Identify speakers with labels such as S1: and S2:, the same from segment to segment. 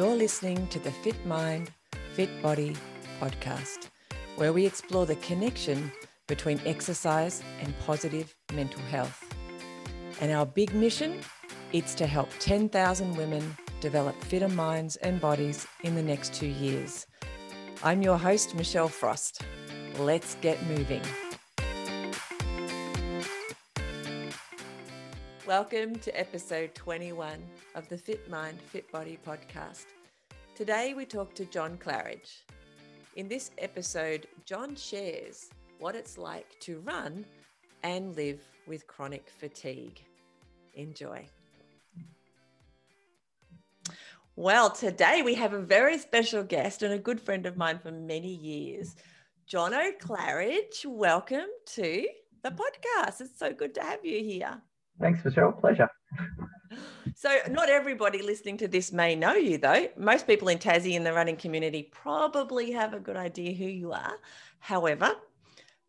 S1: You're listening to the Fit Mind, Fit Body podcast, where we explore the connection between exercise and positive mental health. And our big mission, it's to help 10,000 women develop fitter minds and bodies in the next 2 years. I'm your host Michelle Frost. Let's get moving. Welcome to episode 21 of the Fit Mind, Fit Body podcast. Today we talk to John Claridge. In this episode, John shares what it's like to run and live with chronic fatigue. Enjoy. Well, today we have a very special guest and a good friend of mine for many years, Johnno Claridge. Welcome to the podcast. It's so good to have you here.
S2: Thanks, Michelle. Pleasure.
S1: So, not everybody listening to this may know you, though. Most people in Tassie in the running community probably have a good idea who you are. However,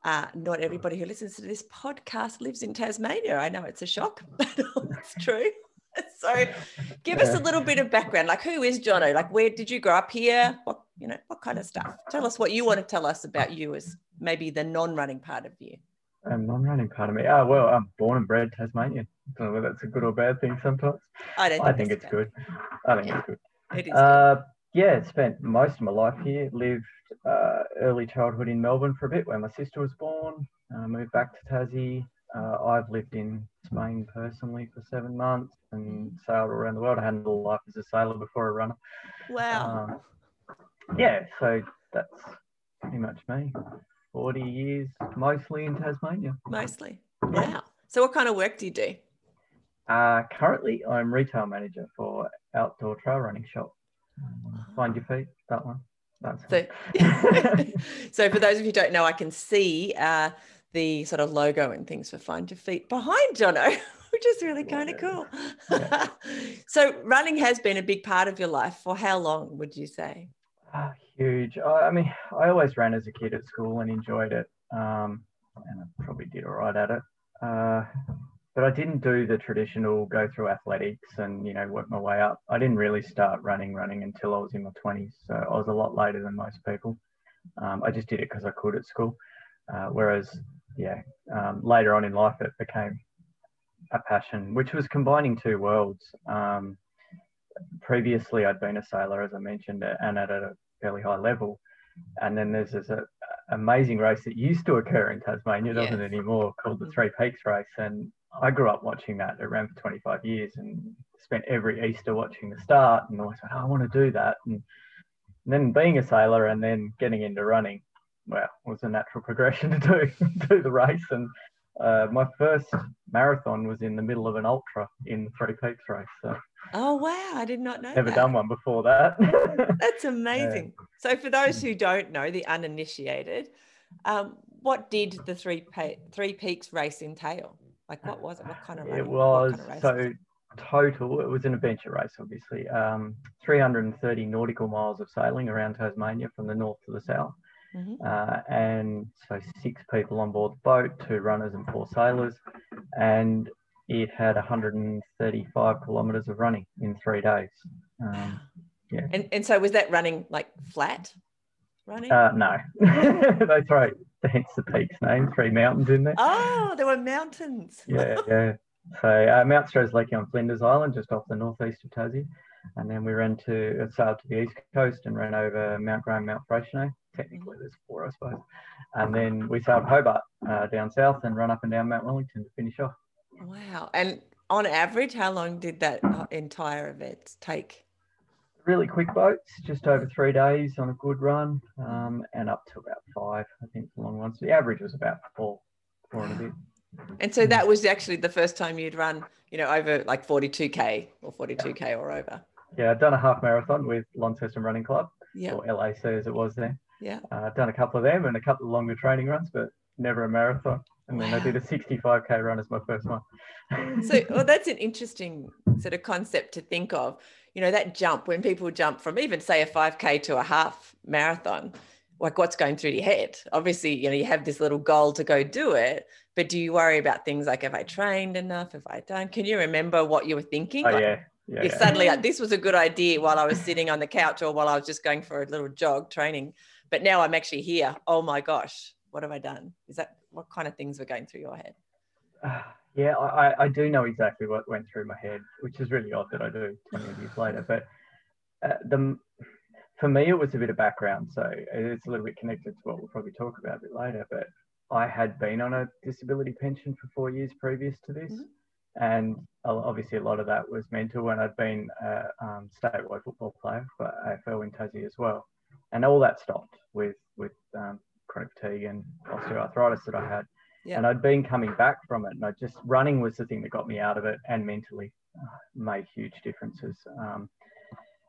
S1: uh, not everybody who listens to this podcast lives in Tasmania. I know it's a shock, but it's true. So, give us a little bit of background. Like, who is Johnno? Like, where did you grow up here? What you know, what kind of stuff? Tell us what you want to tell us about you as maybe the non-running part of you
S2: um, non-running part of me. Oh well, I'm born and bred Tasmanian. I don't know whether that's a good or bad thing sometimes.
S1: I don't. Think
S2: I think it's
S1: bad.
S2: good. I think yeah. it's good.
S1: It is.
S2: Uh, yeah, spent most of my life here. Lived uh, early childhood in Melbourne for a bit, where my sister was born. Uh, moved back to Tassie. Uh, I've lived in Spain personally for seven months and sailed around the world. I had a little life as a sailor before a runner.
S1: Wow.
S2: Um, yeah, so that's pretty much me. 40 years, mostly in Tasmania.
S1: Mostly. Wow. So, what kind of work do you do?
S2: Uh, currently, I'm retail manager for outdoor trail running shop. Um, find your feet, that one. That's
S1: so, so, for those of you who don't know, I can see uh, the sort of logo and things for Find Your Feet behind Johnno, which is really kind of cool. Yeah. so, running has been a big part of your life. For how long would you say?
S2: Uh, huge. I, I, mean, I always ran as a kid at school and enjoyed it, um, and I probably did all right at it. Uh, but I didn't do the traditional go through athletics and you know work my way up. I didn't really start running running until I was in my twenties, so I was a lot later than most people. Um, I just did it because I could at school. Uh, whereas, yeah, um, later on in life it became a passion, which was combining two worlds. Um, previously, I'd been a sailor, as I mentioned, and at a fairly high level. And then there's this uh, amazing race that used to occur in Tasmania, doesn't anymore, called the Three Peaks Race. And I grew up watching that. It ran for 25 years and spent every Easter watching the start and always went, oh, I want to do that. And, and then being a sailor and then getting into running, well, was a natural progression to do, do the race. And uh, my first marathon was in the middle of an ultra in the Three Peaks race. So
S1: Oh wow, I did not know.
S2: Never
S1: that.
S2: done one before that.
S1: That's amazing. Yeah. So for those who don't know, the uninitiated, um, what did the three three peaks race entail? Like what was it? What kind of race?
S2: It was kind of so total. It was an adventure race, obviously. Um, 330 nautical miles of sailing around Tasmania from the north to the south. Mm-hmm. Uh, and so six people on board the boat, two runners and four sailors. And it had 135 kilometers of running in three days. Um,
S1: yeah. And, and so was that running like flat running?
S2: Uh, no, they throw hence the peaks name, three mountains in there.
S1: Oh, there were mountains.
S2: yeah, yeah. So uh, Mount Strzelecki on Flinders Island, just off the northeast of Tassie. And then we ran to, uh, sailed to the east coast and ran over Mount Graham, Mount Freycinet. Technically, there's four, I suppose. And then we sailed Hobart uh, down south and run up and down Mount Wellington to finish off.
S1: Wow. And on average, how long did that uh, entire event take?
S2: Really quick boats, just over three days on a good run, um, and up to about five, I think, the long ones. The average was about four, four and a bit.
S1: And so that was actually the first time you'd run, you know, over like 42K or 42K yeah. or over.
S2: Yeah, I'd done a half marathon with Launceston Running Club,
S1: yeah.
S2: or LAC as it was then.
S1: Yeah.
S2: Uh, I've done a couple of them and a couple of longer training runs, but never a marathon. And wow. then I did a 65k run as my first one.
S1: so, well, that's an interesting sort of concept to think of. You know, that jump when people jump from even say a 5k to a half marathon, like what's going through your head? Obviously, you know, you have this little goal to go do it, but do you worry about things like have I trained enough? Have I done? Can you remember what you were thinking?
S2: Oh
S1: like,
S2: yeah,
S1: Yeah, yeah. suddenly like, this was a good idea while I was sitting on the couch or while I was just going for a little jog training. But now I'm actually here. Oh my gosh, what have I done? Is that what kind of things were going through your head?
S2: Uh, yeah, I, I do know exactly what went through my head, which is really odd that I do 20 years later. But uh, the for me, it was a bit of background, so it's a little bit connected to what we'll probably talk about a bit later. But I had been on a disability pension for four years previous to this. Mm-hmm. And obviously, a lot of that was mental. And I'd been a um, statewide football player for AFL in Tassie as well. And all that stopped with, with um, chronic fatigue and osteoarthritis that I had. Yeah. And I'd been coming back from it. And I just, running was the thing that got me out of it and mentally uh, made huge differences. Um,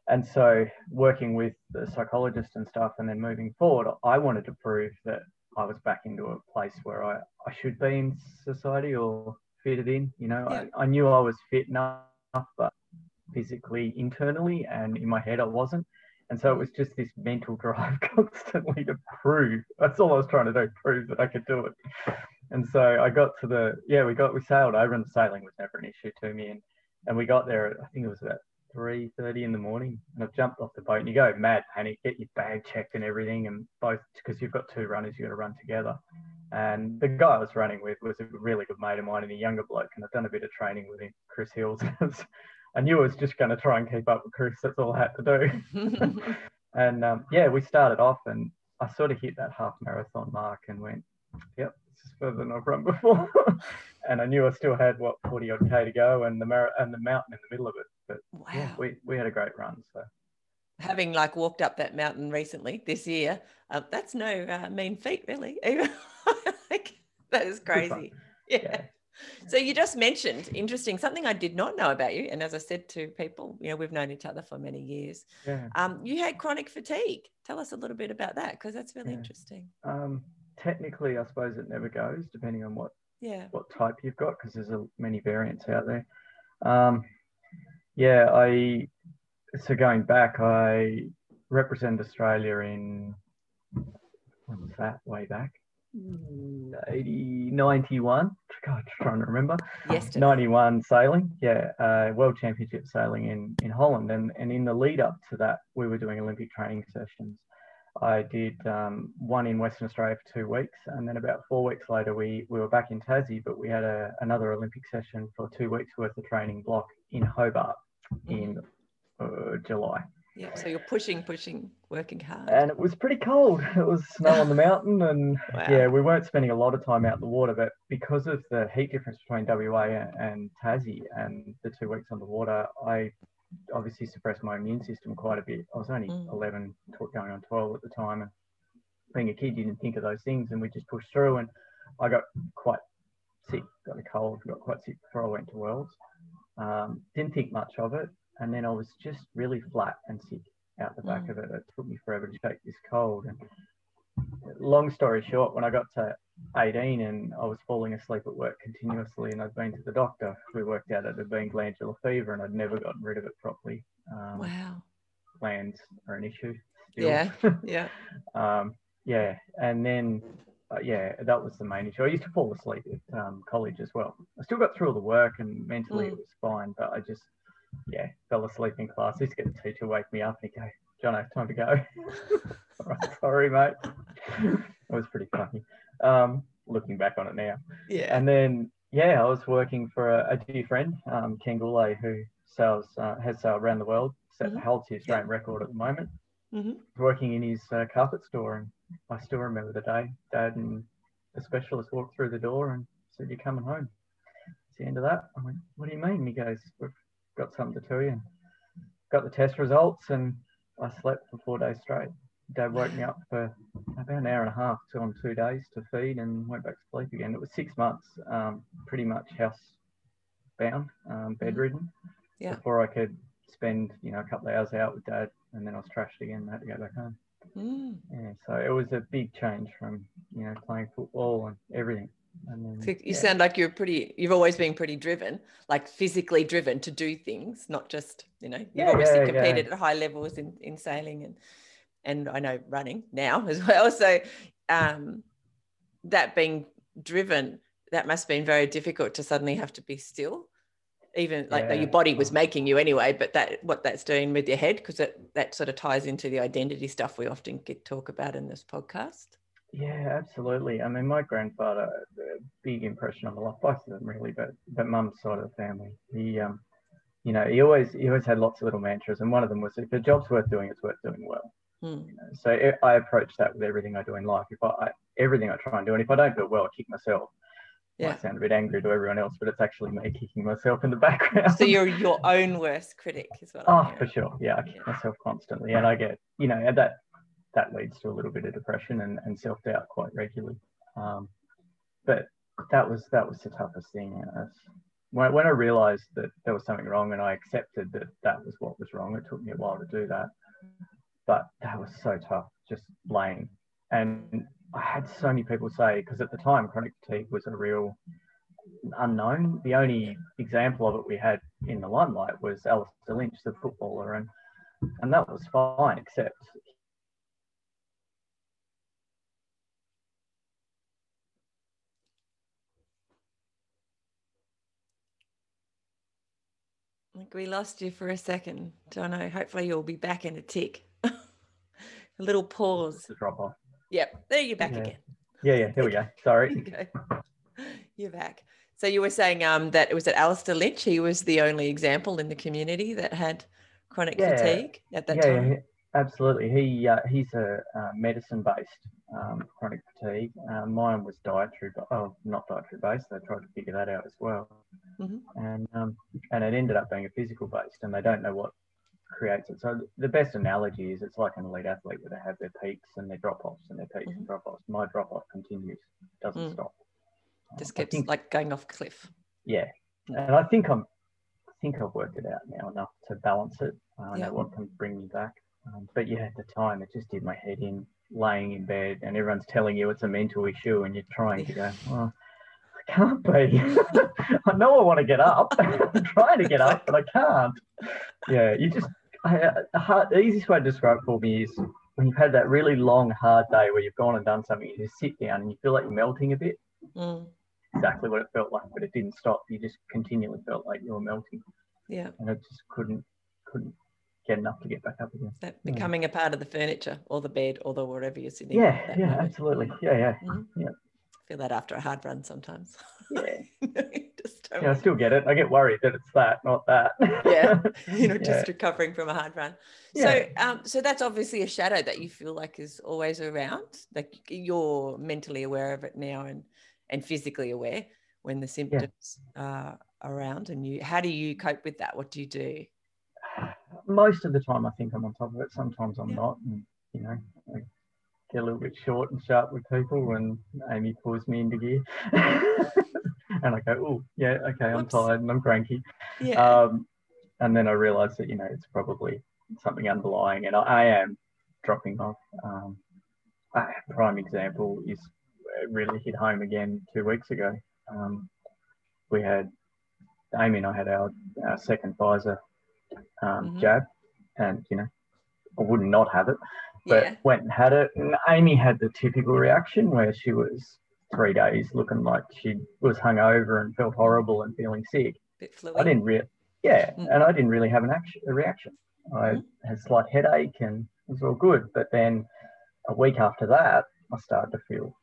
S2: and so, working with the psychologist and stuff, and then moving forward, I wanted to prove that I was back into a place where I, I should be in society or fitted in. You know, yeah. I, I knew I was fit enough, but physically, internally, and in my head, I wasn't. And so it was just this mental drive constantly to prove. That's all I was trying to do, prove that I could do it. And so I got to the, yeah, we got, we sailed over and sailing was never an issue to me. And, and we got there, I think it was about 3.30 in the morning and I've jumped off the boat and you go mad panic, get your bag checked and everything. And both, because you've got two runners, you've got to run together. And the guy I was running with was a really good mate of mine and a younger bloke. And I've done a bit of training with him, Chris Hills. I knew I was just going to try and keep up with Chris. That's all I had to do. and um, yeah, we started off and I sort of hit that half marathon mark and went, yep, this is further than I've run before. and I knew I still had what 40 odd K to go and the mar- and the mountain in the middle of it. But wow. yeah, we, we had a great run. So
S1: having like walked up that mountain recently this year, uh, that's no uh, mean feat, really. like, that is crazy. Yeah. yeah. So you just mentioned interesting something I did not know about you, and as I said to people, you know, we've known each other for many years. Yeah. Um, you had chronic fatigue. Tell us a little bit about that because that's really yeah. interesting.
S2: Um, technically, I suppose it never goes, depending on what yeah what type you've got, because there's a, many variants out there. Um, yeah, I so going back, I represented Australia in when was that? Way back, 80, 91. God, trying to remember.
S1: Yes.
S2: 91 sailing, yeah, uh, World Championship sailing in in Holland, and and in the lead up to that, we were doing Olympic training sessions. I did um, one in Western Australia for two weeks, and then about four weeks later, we we were back in Tassie, but we had a, another Olympic session for two weeks worth of training block in Hobart in uh, July.
S1: Yeah, so you're pushing, pushing, working hard.
S2: And it was pretty cold. It was snow on the mountain, and wow. yeah, we weren't spending a lot of time out in the water. But because of the heat difference between WA and Tassie and the two weeks on the water, I obviously suppressed my immune system quite a bit. I was only mm. 11, going on 12 at the time, and being a kid, you didn't think of those things, and we just pushed through. And I got quite sick, got a cold, got quite sick before I went to Worlds. Um, didn't think much of it. And then I was just really flat and sick out the back mm. of it. It took me forever to shake this cold. And long story short, when I got to 18 and I was falling asleep at work continuously and I'd been to the doctor, we worked out it had been glandular fever and I'd never gotten rid of it properly.
S1: Um, wow.
S2: Glands are an issue.
S1: Still. Yeah. Yeah.
S2: um, yeah. And then uh, yeah, that was the main issue. I used to fall asleep at um, college as well. I still got through all the work and mentally mm. it was fine, but I just, yeah, fell asleep in class. I used to get the teacher wake me up and he'd go, John, it's time to go. sorry, mate. it was pretty funny. Um, looking back on it now.
S1: Yeah.
S2: And then, yeah, I was working for a, a dear friend, um, Ken Goulet, who sells, uh, has sailed around the world, set, mm-hmm. holds the Australian yeah. record at the moment. Mm-hmm. Working in his uh, carpet store and I still remember the day. Dad and the specialist walked through the door and said, "You're coming home." It's the end of that. I went, "What do you mean?" he goes, "We've got something to tell you." And got the test results, and I slept for four days straight. Dad woke me up for about an hour and a half, two on two days to feed, and went back to sleep again. It was six months, um, pretty much house bound, um, bedridden, yeah. before I could spend, you know, a couple of hours out with Dad, and then I was trashed again. I had to go back home. Mm. Yeah, so it was a big change from you know playing football and everything. And then,
S1: so you yeah. sound like you're pretty. You've always been pretty driven, like physically driven to do things, not just you know. You've yeah, obviously yeah, competed at high levels in in sailing and and I know running now as well. So um, that being driven, that must have been very difficult to suddenly have to be still. even like though your body was making you anyway but that what that's doing with your head because that that sort of ties into the identity stuff we often get talk about in this podcast
S2: Yeah, absolutely. I mean, my grandfather, a big impression on my life, both of them really, but but mum's side of the family. He, um, you know, he always he always had lots of little mantras, and one of them was, if a job's worth doing, it's worth doing well.
S1: Hmm.
S2: You know, so I I approach that with everything I do in life. If I, I everything I try and do, and if I don't do it well, I kick myself.
S1: Yeah.
S2: Might sound a bit angry to everyone else, but it's actually me kicking myself in the background.
S1: so you're your own worst critic is what
S2: Oh, for sure. Yeah, I kick
S1: Yeah.
S2: myself constantly, and I get, you know, and that that leads to a little bit of depression and, and self doubt quite regularly. Um, but that was that was the toughest thing. When, when I realised that there was something wrong and I accepted that that was what was wrong, it took me a while to do that. But that was so tough, just laying. And I had so many people say, because at the time, chronic fatigue was a real unknown. The only example of it we had in the limelight was Alastair Lynch, the footballer, and and that was fine, except
S1: think we lost you for a second Johnno hopefully you'll be back in a tick a little pause
S2: the drop off.
S1: yep there you're back
S2: Yeah.
S1: again
S2: Yeah, yeah. Here we go. Sorry.
S1: you you're back. So you were saying um, that it was at Alastair Lynch. He was the only example in the community that had chronic
S2: Yeah.
S1: fatigue at that
S2: yeah,
S1: time.
S2: Absolutely. He uh, he's a uh, medicine-based um, chronic fatigue. Uh, mine was dietary, but oh, not dietary-based. They tried to figure that out as well,
S1: Mhm.
S2: and um, and it ended up being a physical-based, and they don't know what creates it. So the best analogy is it's like an elite athlete where they have their peaks and their drop-offs and their peaks
S1: Mhm.
S2: and drop-offs. My drop-off continues, doesn't
S1: Mm.
S2: stop.
S1: Just keeps
S2: think-
S1: like going off cliff.
S2: yeah
S1: Mm.
S2: and i think i'm i think i've worked it out now enough to balance it i
S1: Yeah.
S2: know what can bring me back um, but yeah at the time it just did my head in laying in bed and everyone's telling you it's a mental issue and you're trying to go oh I can't be. I know I want to get up. I'm trying to get up, but I can't. Yeah, you just I, the, hard, the easiest way to describe it for me is when you've had that really long, hard day where you've gone and done something, you just sit down and you feel like you're melting a bit
S1: Mm,
S2: exactly what it felt like, but it didn't stop. You just continually felt like you were melting,
S1: yeah,
S2: and it just couldn't couldn't get enough to get back up again.
S1: that
S2: Yeah.
S1: becoming a part of the furniture or the bed or the wherever you're sitting.
S2: Yeah, yeah,
S1: moment.
S2: absolutely. Yeah, yeah,
S1: Mhm.
S2: Yeah.
S1: Feel that after a hard run sometimes.
S2: yeah.
S1: Just don't
S2: Yeah, I still get it. I get worried that it's that, not that.
S1: Yeah. you know,
S2: Yeah.
S1: just recovering from a hard run.
S2: Yeah.
S1: So, um, so that's obviously a shadow that you feel like is always around. Like you're mentally aware of it now and and physically aware when the symptoms are around. And you, how do you cope with that? What do you do?
S2: Most of the time, I think I'm on top of it. Sometimes I'm
S1: Yeah.
S2: not, and you know, I get a little bit short and sharp with people, and Amy pulls me into gear, and I go, "Oh, yeah, okay, I'm tired and I'm cranky."
S1: Yeah.
S2: Um, and then I realise that you know it's probably something underlying, and I, I am dropping off. Um, a prime example is it really hit home again two weeks ago. Um, we had Amy and I had our, our second Pfizer um,
S1: Mhm.
S2: jab, and you know I would not have it, but
S1: yeah.
S2: went and had it. And Amy had the typical reaction where she was three days looking like she was hungover and felt horrible and feeling sick.
S1: Bit fluid.
S2: I didn't really, yeah,
S1: Mm.
S2: and I didn't really have an action, a reaction. I
S1: Mhm.
S2: had a slight headache and it was all good. But then a week after that, I started to feel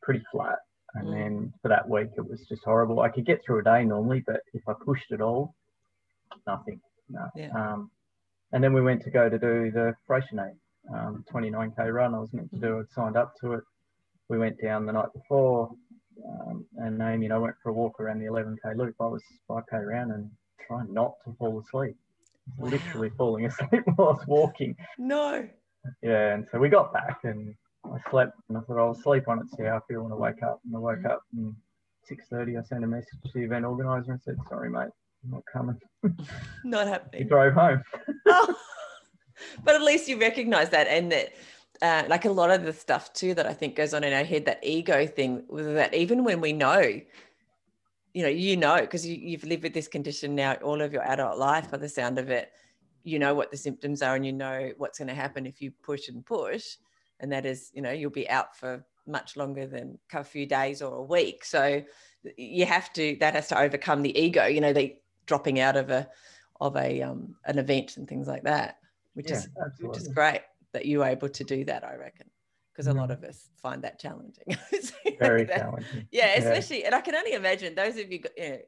S2: pretty flat. And
S1: Mm.
S2: then for that week, it was just horrible. I could get through a day normally, but if I pushed it all, nothing. No.
S1: Yeah.
S2: Um, and then we went to go to do the Freycinet um, 29k run. I was meant to do it, signed up to it. We went down the night before, um, and Amy and I went for a walk around the 11k loop. I was 5k around and trying not to fall asleep,
S1: Wow.
S2: literally falling asleep while I was walking.
S1: No.
S2: Yeah, and so we got back and I slept and I thought I'll sleep on it, see how I feel when I wake up. And I woke
S1: Mhm.
S2: up and 6:30. I sent a message to the event organizer and said, "Sorry, mate, not coming."
S1: Not happening.
S2: He drove home.
S1: Oh. but at least you recognize that and that uh, like a lot of the stuff too that i think goes on in our head that ego thing that even when we know you know you know because you, you've lived with this condition now all of your adult life by the sound of it you know what the symptoms are and you know what's going to happen if you push and push and that is you know you'll be out for much longer than a few days or a week so you have to that has to overcome the ego you know they dropping out of a of a um, an event and things like that, which
S2: Yeah,
S1: is which is great that you were able to do that. I reckon because a lot
S2: Mhm.
S1: of us find that challenging.
S2: Very
S1: That-
S2: challenging.
S1: yeah, especially, and I can only imagine those of you. You know,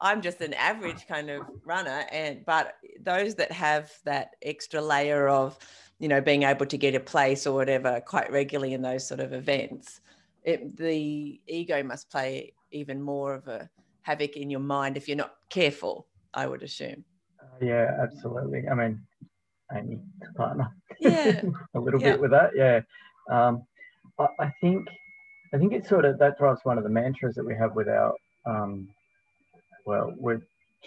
S1: I'm just an average kind of runner, and but those that have that extra layer of, you know, being able to get a place or whatever quite regularly in those sort of events, it, the ego must play even more of a havoc in your mind if you're not careful. I would assume.
S2: Uh, yeah, absolutely. I mean, Amy, partner.
S1: Yeah.
S2: a little
S1: Yeah.
S2: bit with that. Yeah. Um, I, I think I think it's sort of that drives one of the mantras that we have with our um, well, we're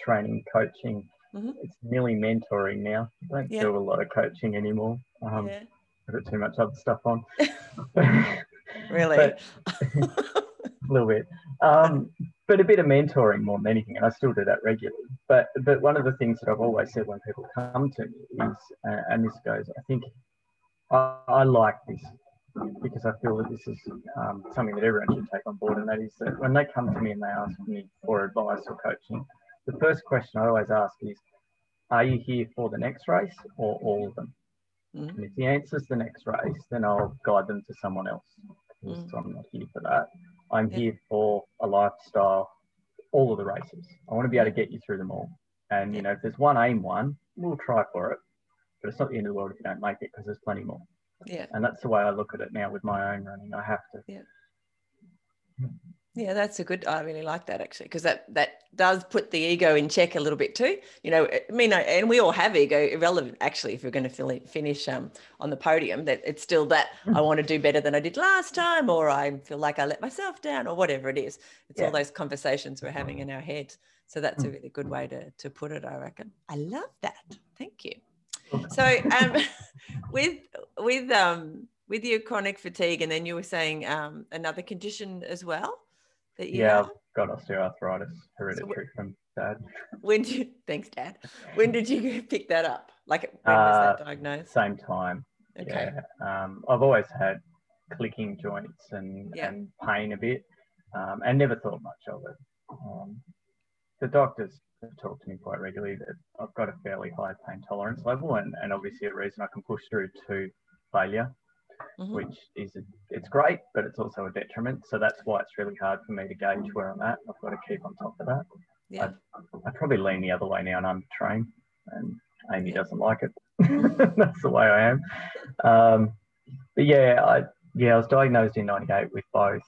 S2: training, coaching.
S1: Mhm.
S2: It's nearly mentoring now. I don't
S1: Yeah.
S2: do a lot of coaching anymore. Um,
S1: yeah.
S2: I've got too much other stuff on.
S1: Really.
S2: but- a little bit. Um, but a bit of mentoring more than anything, and I still do that regularly. But but one of the things that I've always said when people come to me is, uh, and this goes, I think I, I like this because I feel that this is um, something that everyone should take on board, and that is that when they come to me and they ask me for advice or coaching, the first question I always ask is, are you here for the next race or all of them?
S1: Mhm.
S2: And if the answer is the next race, then I'll guide them to someone else. because
S1: Mm.
S2: I'm not here for that. I'm
S1: Yeah.
S2: here for a lifestyle, all of the races. I want to be able to get you through them all. And, you know, if there's one aim one, we'll try for it. But it's not the end of the world if you don't make it because there's plenty more.
S1: Yeah.
S2: And that's the way I look at it now with my own running. I have to.
S1: Yeah, that's a good. I really like that actually, because that that does put the ego in check a little bit too. You know, I mean, and we all have ego, irrelevant actually. If we're going to finish um, on the podium, that it's still that I want to do better than I did last time, or I feel like I let myself down, or whatever it is. It's all those conversations we're having in our heads. So that's a
S2: Mm.
S1: really good way to to put it. I reckon. I love that. Thank you. So um, with with um with your chronic fatigue, and then you were saying um, another condition as well that you
S2: Yeah,
S1: have.
S2: I've got osteoarthritis, hereditary from dad.
S1: When did you, thanks, Dad. When did you pick that up? Like, when was that
S2: Uh,
S1: diagnosed?
S2: Same time.
S1: Okay.
S2: Yeah. Um, I've always had clicking joints and,
S1: Yeah.
S2: and pain a bit um, and never thought much of it. Um, the doctors have talked to me quite regularly that I've got a fairly high pain tolerance level and, and obviously a reason I can push through to failure,
S1: Mhm.
S2: which is, it's great, but it's also a detriment. So that's why it's really hard for me to gauge where I'm at. I've got to keep on top of that.
S1: Yeah.
S2: I probably lean the other way now and I'm trained and Amy
S1: Yeah.
S2: doesn't like it. That's the way I am. Um, but yeah, I yeah, I was diagnosed in '98 with both,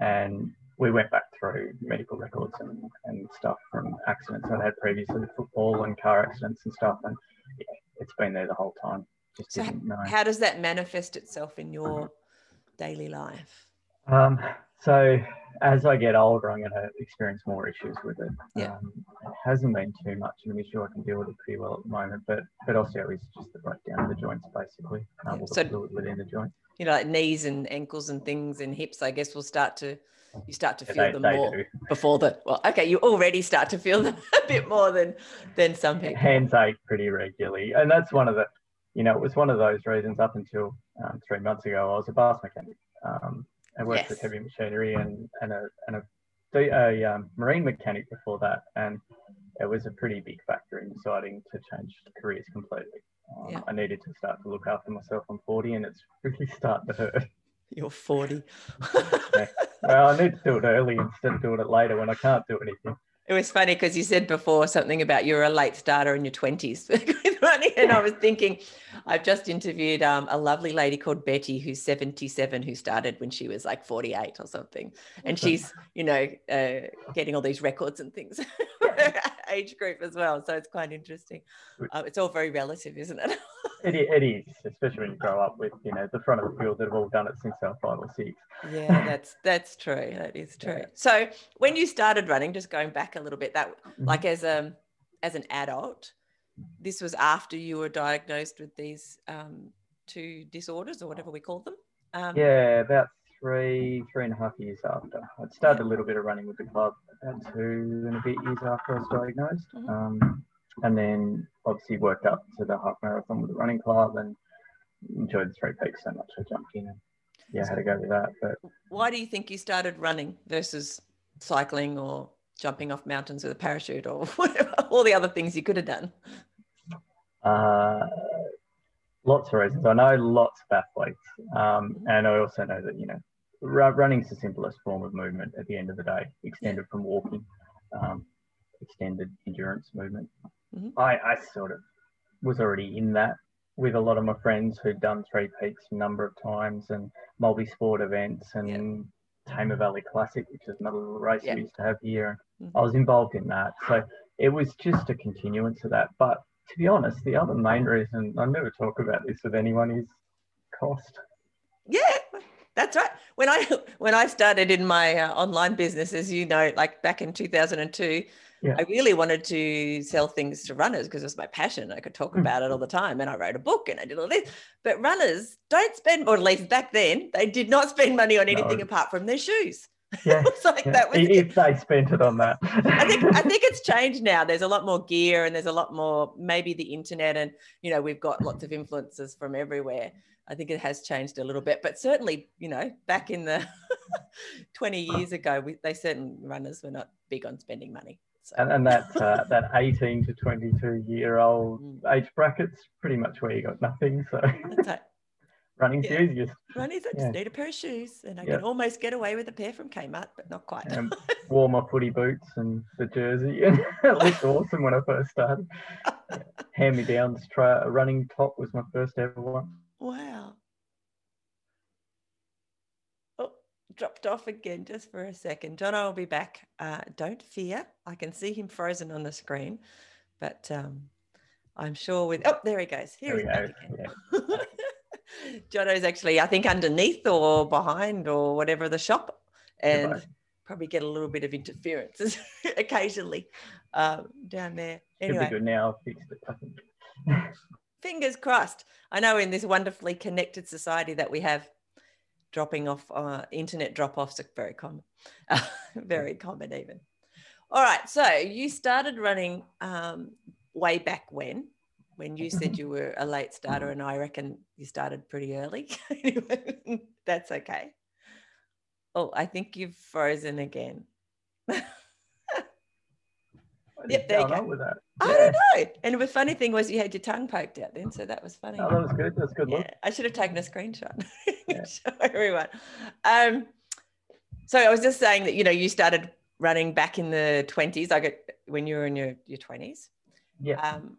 S2: and we went back through medical records and, and stuff from accidents I'd had previously, football and car accidents and stuff, and yeah, it's been there the whole time. Just
S1: So
S2: didn't know.
S1: How does that manifest itself in your daily life?
S2: Um, so as I get older, I'm going to experience more issues with it.
S1: Yeah.
S2: Um, it hasn't been too much of an issue. I can deal with it pretty well at the moment, but but osteo is just the breakdown of the joints, basically, um,
S1: Yeah, so-
S2: fluid within the joint.
S1: You know, like knees and ankles and things and hips, I guess will start to, you start to
S2: Yeah,
S1: feel
S2: they,
S1: them
S2: they
S1: more
S2: do.
S1: before the, well, okay, you already start to feel them a bit more than, than some people.
S2: Hands ache pretty regularly, and that's one of the, you know, it was one of those reasons up until um, three months ago. I was a bus mechanic. Um, I worked with heavy machinery and and a and a, a um, marine mechanic before that, and it was a pretty big factor in deciding to change careers completely. Um,
S1: Yeah.
S2: I needed to start to look after myself. I'm 40, and it's really starting to hurt.
S1: You're 40.
S2: Well, I need to do it early instead of doing it later when I can't do anything.
S1: It was funny because you said before something about you're a late starter in your 20s And I was thinking, I've just interviewed um, a lovely lady called Betty who's 77 who started when she was like 48 or something. And she's, you know, uh, getting all these records and things, her age group as well. So it's quite interesting. Uh, it's all very relative, isn't it?
S2: It, it is, especially when you grow up with, you know, the front of the field that have all done it since they were five or six.
S1: yeah, that's that's true. That is true.
S2: Yeah.
S1: So when you started running, just going back a little bit, that
S2: Mhm.
S1: like as a as an adult, this was after you were diagnosed with these um, two disorders or whatever we call them. Um,
S2: Yeah, about three, three and a half years after. I'd started a little bit of running with the club about two and a bit years after I was diagnosed.
S1: Mhm.
S2: Um, and then obviously worked up to the half marathon with the running club and enjoyed the three peaks so much I jumped in and yeah, had to go with that. But
S1: Why do you think you started running versus cycling or jumping off mountains with a parachute or whatever? all the other things you could have done?
S2: Uh, lots of reasons. I know lots of athletes, um, and I also know that you know running is the simplest form of movement at the end of the day, extended from walking, um, extended endurance movement. Mm-hmm. I, I sort of was already in that with a lot of my friends who'd done three peaks a number of times and multi-sport events and yeah. Tamar Valley Classic, which is another little race we used to have here. Mm-hmm. I was involved in that. So it was just a continuance of that. But to be honest, the other main reason I never talk about this with anyone is cost.
S1: Yeah, that's right. When I when I started in my uh, online business, as you know, like back in 2002, yeah. I really wanted to sell things to runners because it was my passion. I could talk mm. about it all the time, and I wrote a book and I did all this. But runners don't spend, or at least back then, they did not spend money on anything no. apart from their shoes.
S2: Yeah, like yeah. that was if they spent it on that.
S1: I think I think it's changed now. There's a lot more gear and there's a lot more maybe the internet and you know we've got lots of influences from everywhere. I think it has changed a little bit, but certainly you know back in the 20 years ago, we, they certain runners were not big on spending money.
S2: So. And, and that uh, that 18 to 22 year old mm. age bracket's pretty much where you got nothing. So Running's yeah. the easiest.
S1: Running's I just yeah. need a pair of shoes and I yep. can almost get away with a pair from Kmart, but not quite.
S2: And wore my footy boots and the jersey it looked awesome when I first started. Hand me downs try a running top was my first ever one.
S1: Wow. Oh, dropped off again just for a second. John, I will be back. Uh, don't fear. I can see him frozen on the screen, but um, I'm sure with oh, there he goes. Here he goes. Yeah. Johnno's actually, I think, underneath or behind or whatever the shop, and Goodbye. probably get a little bit of interference occasionally um, down there. Anyway,
S2: Should be good now. Fixed it.
S1: Fingers crossed. I know in this wonderfully connected society that we have, dropping off uh, internet drop offs are very common, very common even. All right, so you started running um, way back when? When you said you were a late starter, and I reckon you started pretty early. That's okay. Oh, I think you've frozen again. yep, there you go. That. I don't know. And the funny thing was you had your tongue poked out then, so that was funny.
S2: Oh, that was good. That's good.
S1: Yeah, I should have taken a screenshot. Yeah. Show everyone. Um, so I was just saying that you know you started running back in the twenties, like when you were in your your twenties.
S2: Yeah. Um,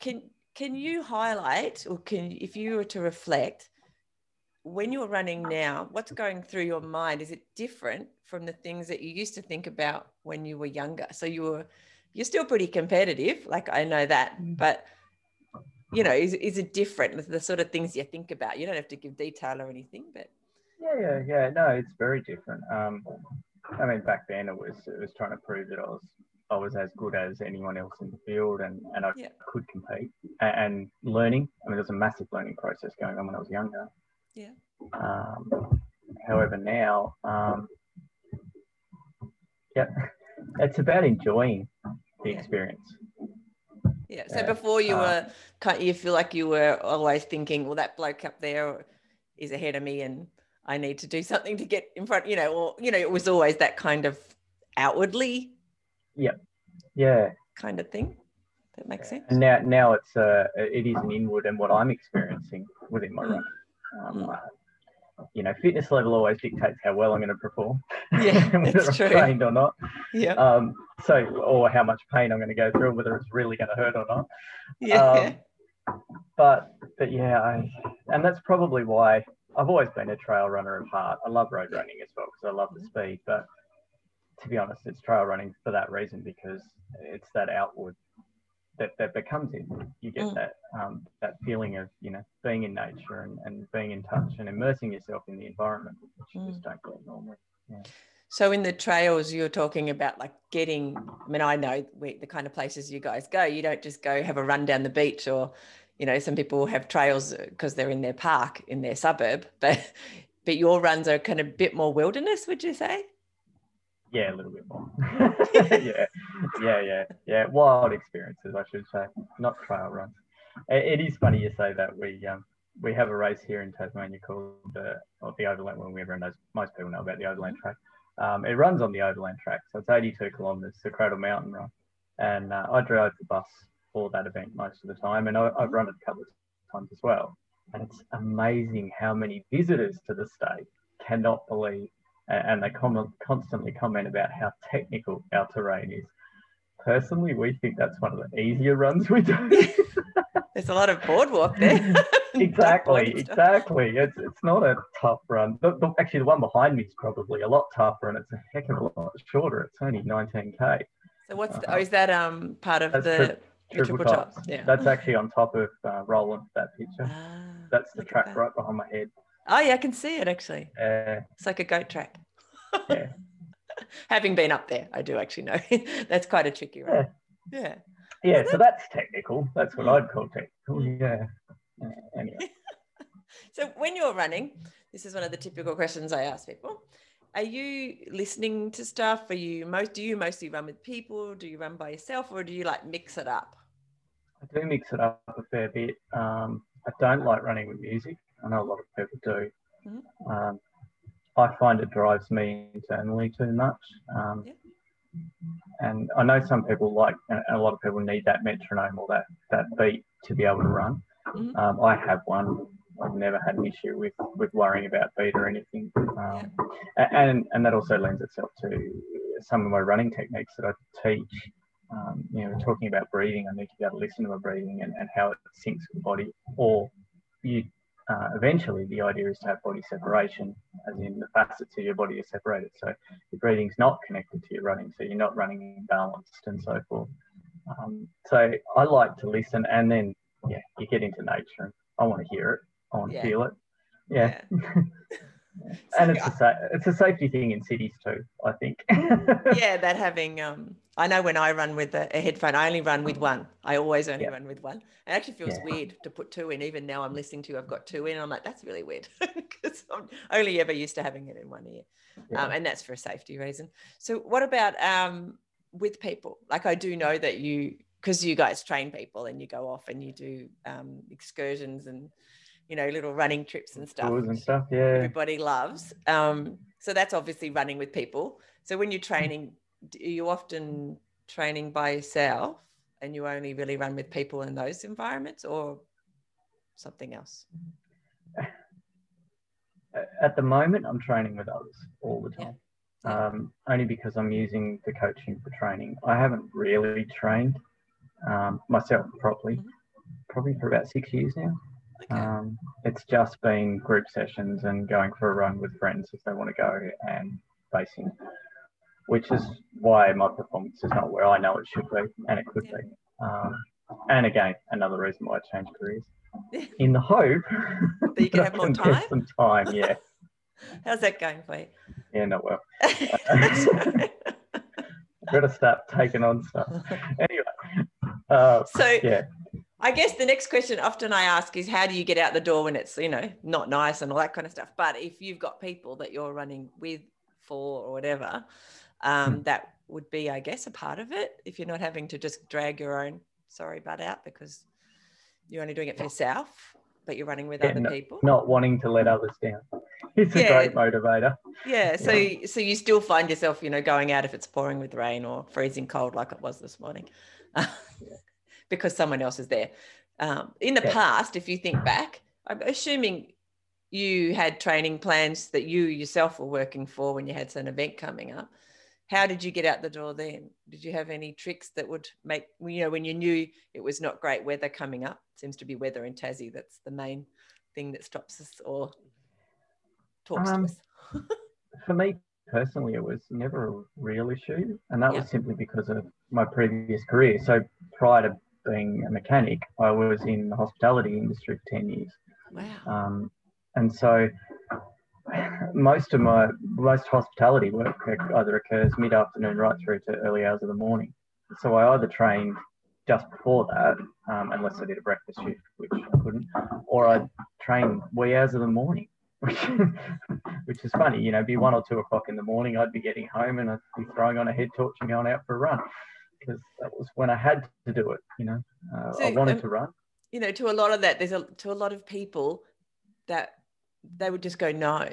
S1: can can you highlight or can if you were to reflect when you're running now what's going through your mind? Is it different from the things that you used to think about when you were younger? So you were you're still pretty competitive like i know that mm. but you know is, is it different the sort of things you think about? You don't have to give detail or anything but
S2: yeah yeah yeah. No it's very different. Um i mean back then it was it was trying to prove that i was I was as good as anyone else in the field and, and I yeah. could compete and, learning. I mean, there's a massive learning process going on when I was younger.
S1: Yeah.
S2: Um, however, now, um, yeah, it's about enjoying the yeah. experience.
S1: Yeah. So yeah. before you uh, were, you feel like you were always thinking, well, that bloke up there is ahead of me and I need to do something to get in front, you know, or, you know, it was always that kind of outwardly
S2: yeah. Yeah.
S1: Kind of thing. That makes sense.
S2: And now, now it's uh, it is an inward and what I'm experiencing within my mm. run. Um, mm. uh, you know, fitness level always dictates how well I'm going to perform.
S1: Yeah, whether I'm true.
S2: trained or not.
S1: Yeah.
S2: Um, so, or how much pain I'm going to go through, whether it's really going to hurt or not.
S1: Yeah.
S2: Um, but, but yeah, I, and that's probably why I've always been a trail runner at heart. I love road running as well because I love the mm-hmm. speed, but to be honest, it's trail running for that reason because it's that outward that, that, that comes in. You get mm. that um, that feeling of you know being in nature and, and being in touch and immersing yourself in the environment, which you mm. just don't get normally. Yeah.
S1: So in the trails, you're talking about like getting. I mean, I know we, the kind of places you guys go. You don't just go have a run down the beach, or you know, some people have trails because they're in their park in their suburb, but but your runs are kind of a bit more wilderness. Would you say?
S2: Yeah, a little bit more. yeah, yeah, yeah, yeah. Wild experiences, I should say, not trail runs. it, it is funny you say that. We um, we have a race here in Tasmania called the or the Overland. Well, everyone knows, most people know about the Overland Track. Um, it runs on the Overland Track, so it's 82 kilometres, the Cradle Mountain Run. and uh, I drove the bus for that event most of the time, and I, I've run it a couple of times as well. And it's amazing how many visitors to the state cannot believe, and they comment, constantly comment about how technical our terrain is. Personally, we think that's one of the easier runs we do.
S1: There's a lot of boardwalk there.
S2: exactly, exactly. It's it's not a tough run. The, the, actually, the one behind me is probably a lot tougher, and it's a heck of a lot shorter. It's only 19k.
S1: So what's the, oh, is that um part of the
S2: triple, triple top? Yeah. That's actually on top of uh, Roland. That picture. Ah, That's the track that. right behind my head.
S1: Oh yeah, I can see it actually.
S2: Yeah.
S1: It's like a goat track.
S2: yeah.
S1: Having been up there, I do actually know that's quite a tricky run.
S2: Yeah. Yeah. Yeah, so that's technical. That's what I'd call technical. Yeah. Anyway.
S1: so when you're running, this is one of the typical questions I ask people are you listening to stuff? Are you most do you mostly run with people? Do you run by yourself or do you like mix it up?
S2: I do mix it up a fair bit. Um, I don't like running with music. I know a lot of people do. Mm-hmm. Um, I find it drives me internally too much. Um, yeah. And I know some people like, and a lot of people need that metronome or that, that beat to be able to run. Mm-hmm. Um, I have one I've never had an issue with with worrying about beat or anything. Um, yeah. And and that also lends itself to some of my running techniques that I teach. Um, you know, talking about breathing, I need to be able to listen to my breathing and, and how it syncs with the body. Or you uh, eventually the idea is to have body separation, as in the facets of your body are separated. So your breathing's not connected to your running, so you're not running imbalanced and so forth. Um, so I like to listen, and then yeah, you get into nature, I want to hear it. I want to feel it. Yeah. yeah. and it's a it's a safety thing in cities too, I think.
S1: yeah, that having um, I know when I run with a, a, headphone, I only run with one. I always only yeah. run with one. It actually feels yeah. weird to put two in. Even now, I'm listening to, you, I've got two in. I'm like, that's really weird because I'm only ever used to having it in one ear, um, and that's for a safety reason. So, what about um, with people? Like, I do know that you because you guys train people and you go off and you do um, excursions and you know, little running trips and stuff.
S2: and stuff, yeah.
S1: Everybody loves. Um, so that's obviously running with people. So when you're training, are you often training by yourself and you only really run with people in those environments or something else?
S2: At the moment, I'm training with others all the time. Yeah. Um, only because I'm using the coaching for training. I haven't really trained um, myself properly, mm-hmm. probably for about six years now. Okay. Um, it's just been group sessions and going for a run with friends if they want to go and basing, which is why my performance is not where I know it should be and it could yeah. be. Um, and again, another reason why I changed careers. In the hope
S1: that you can have more time.
S2: Some time, yeah.
S1: How's that going for you?
S2: Yeah, not well. To start taking on stuff. Anyway, uh, so yeah.
S1: I guess the next question often I ask is how do you get out the door when it's, you know, not nice and all that kind of stuff. But if you've got people that you're running with, for, or whatever, um, hmm. that would be, I guess, a part of it. If you're not having to just drag your own sorry butt out because you're only doing it for yourself, but you're running with yeah, other people.
S2: Not wanting to let others down. It's a yeah. great motivator.
S1: Yeah. So yeah. so you still find yourself, you know, going out if it's pouring with rain or freezing cold like it was this morning. because someone else is there. Um, in the past, if you think back, I'm assuming you had training plans that you yourself were working for when you had an event coming up. How did you get out the door then? Did you have any tricks that would make you know when you knew it was not great weather coming up? seems to be weather in Tassie. That's the main thing that stops us or talks um, to us.
S2: for me personally, it was never a real issue, and that yeah. was simply because of my previous career. So prior to being a mechanic, I was in the hospitality industry for 10 years.
S1: Wow.
S2: Um, and so most of my, most hospitality work either occurs mid afternoon right through to early hours of the morning. So I either trained just before that, um, unless I did a breakfast shift, which I couldn't, or I trained wee hours of the morning. Which, which is funny, you know, be one or two o'clock in the morning, I'd be getting home and I'd be throwing on a head torch and going out for a run because that was when I had to do it. You know, uh, so, I wanted um, to run.
S1: You know, to a lot of that, there's a to a lot of people that they would just go no.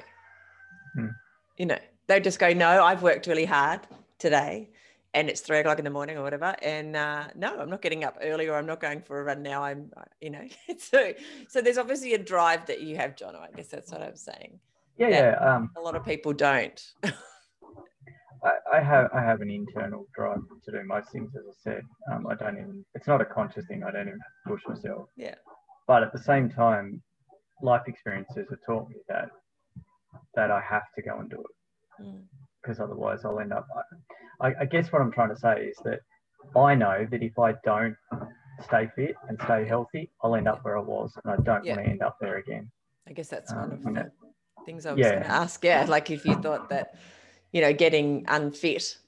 S1: Hmm. You know, they would just go no. I've worked really hard today, and it's three o'clock in the morning or whatever. And uh, no, I'm not getting up early or I'm not going for a run now. I'm, uh, you know, so so there's obviously a drive that you have, John. I guess that's what I'm saying.
S2: Yeah, yeah. Um,
S1: a lot of people don't.
S2: I, I, have I have an internal drive to do most things, as I said. Um, I don't even. It's not a conscious thing. I don't even push myself.
S1: Yeah.
S2: But at the same time, life experiences have taught me that that I have to go and do it because mm. otherwise I'll end up. I, I guess what I'm trying to say is that I know that if I don't stay fit and stay healthy, I'll end up where I was, and I don't yeah. want to end up there again.
S1: I guess that's um, one of the things I was yeah. going to ask. Yeah, like if you thought that, you know, getting unfit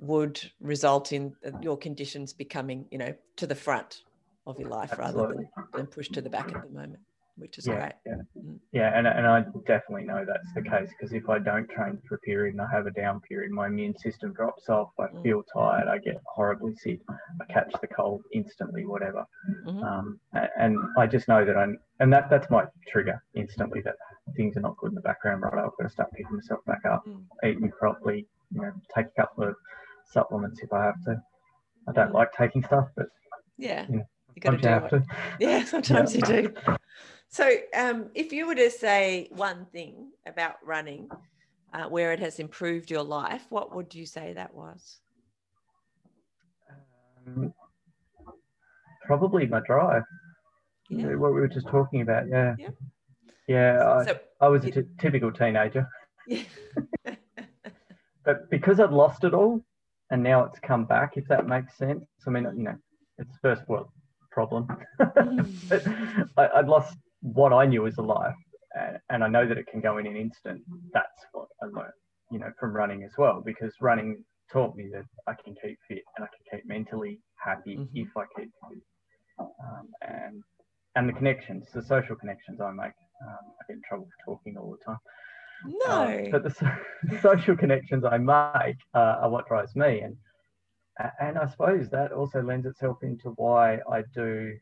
S1: would result in your conditions becoming, you know, to the front of your life Absolutely. rather than, than pushed to the back at the moment which is
S2: yeah,
S1: great.
S2: Yeah, mm. yeah and, and I definitely know that's the case because if I don't train for a period and I have a down period, my immune system drops off. I mm. feel tired. I get horribly sick. I catch the cold instantly, whatever. Mm-hmm. Um, and I just know that I'm, and that that's my trigger instantly that things are not good in the background. Right, I've got to start picking myself back up, mm. eating properly. You know, take a couple of supplements if I have to. I don't mm. like taking stuff, but
S1: yeah. You know, you got to do it. Yeah, sometimes yeah. you do. So, um, if you were to say one thing about running uh, where it has improved your life, what would you say that was?
S2: Um, probably my drive. Yeah. What we were just talking about. Yeah. Yeah. Yeah. So, I, I was a t- typical teenager. Yeah. but because I'd lost it all and now it's come back, if that makes sense. I mean, you know, it's first world problem. I, I'd lost what I knew as a life, and, and I know that it can go in an instant. That's what I learned, you know, from running as well, because running taught me that I can keep fit and I can keep mentally happy mm-hmm. if I keep fit. Um, and and the connections, the social connections I make. Um, I get in trouble for talking all the time.
S1: No. Um,
S2: but the, the, social connections I make uh, are what drives me, and and I suppose that also lends itself into why I do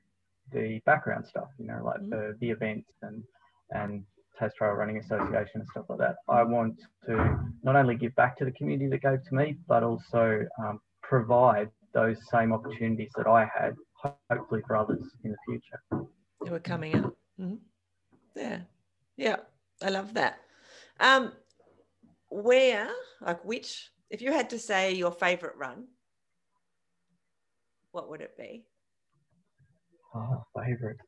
S2: the background stuff, you know, like mm-hmm. the, the events and and Tassie Trail Running Association and stuff like that. I want to not only give back to the community that gave to me, but also um, provide those same opportunities that I had, hopefully for others in the future.
S1: Who are coming up. Mm-hmm. Yeah, yeah, I love that. Um, where, like, which, if you had to say your favorite run, what would it be?
S2: Oh, favorite.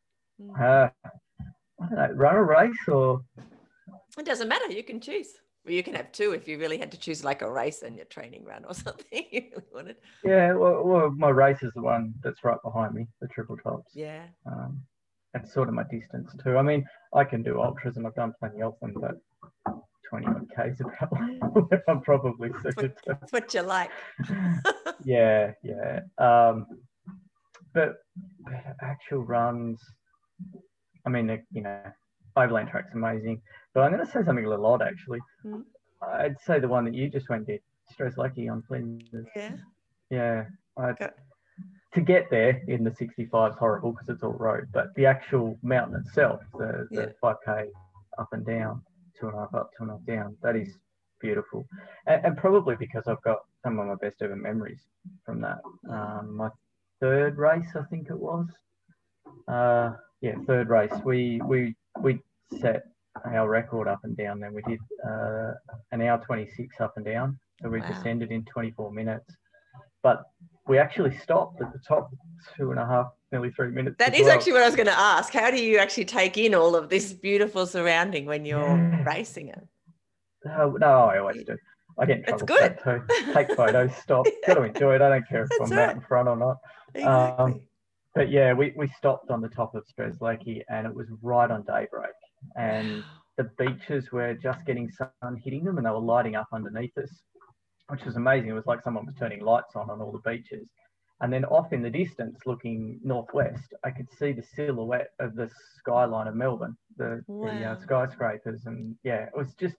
S2: Mm. Uh, I don't know, run a race or?
S1: It doesn't matter. You can choose. Well, you can have two if you really had to choose like a race and your training run or something you really wanted.
S2: Yeah, well, well, my race is the one that's right behind me, the triple tops.
S1: Yeah.
S2: Um, that's sort of my distance too. I mean, I can do ultras and I've done plenty of them, but 20 odd Ks about where I'm probably suited
S1: to. That's what you like.
S2: yeah, yeah. Um, but, actual runs, I mean, you know, Overland Track's amazing. But I'm going to say something a little odd, actually. Mm. I'd say the one that you just went did, Strzelecki on Flinders.
S1: Yeah.
S2: Yeah. Okay. To get there in the 65 is horrible because it's all road, but the actual mountain itself, the, the yeah. 5K up and down, two and a half up, two and a half down, that is beautiful. And, and probably because I've got some of my best ever memories from that. Um, my third race, I think it was. Uh, yeah, third race. We we we set our record up and down. Then we did uh, an hour 26 up and down. So we wow. descended in 24 minutes. But we actually stopped at the top two and a half, nearly three minutes.
S1: That is well. actually what I was going to ask. How do you actually take in all of this beautiful surrounding when you're yeah. racing it?
S2: Uh, no, I always do. I get in trouble for that too. Take photos, stop. Got to enjoy it. I don't care if That's I'm right. out in front or not. Exactly. Um, but yeah, we, we stopped on the top of Strzelecki and it was right on daybreak. And the beaches were just getting sun hitting them and they were lighting up underneath us, which was amazing. It was like someone was turning lights on on all the beaches. And then off in the distance, looking northwest, I could see the silhouette of the skyline of Melbourne, the, wow. the uh, skyscrapers. And yeah, it was just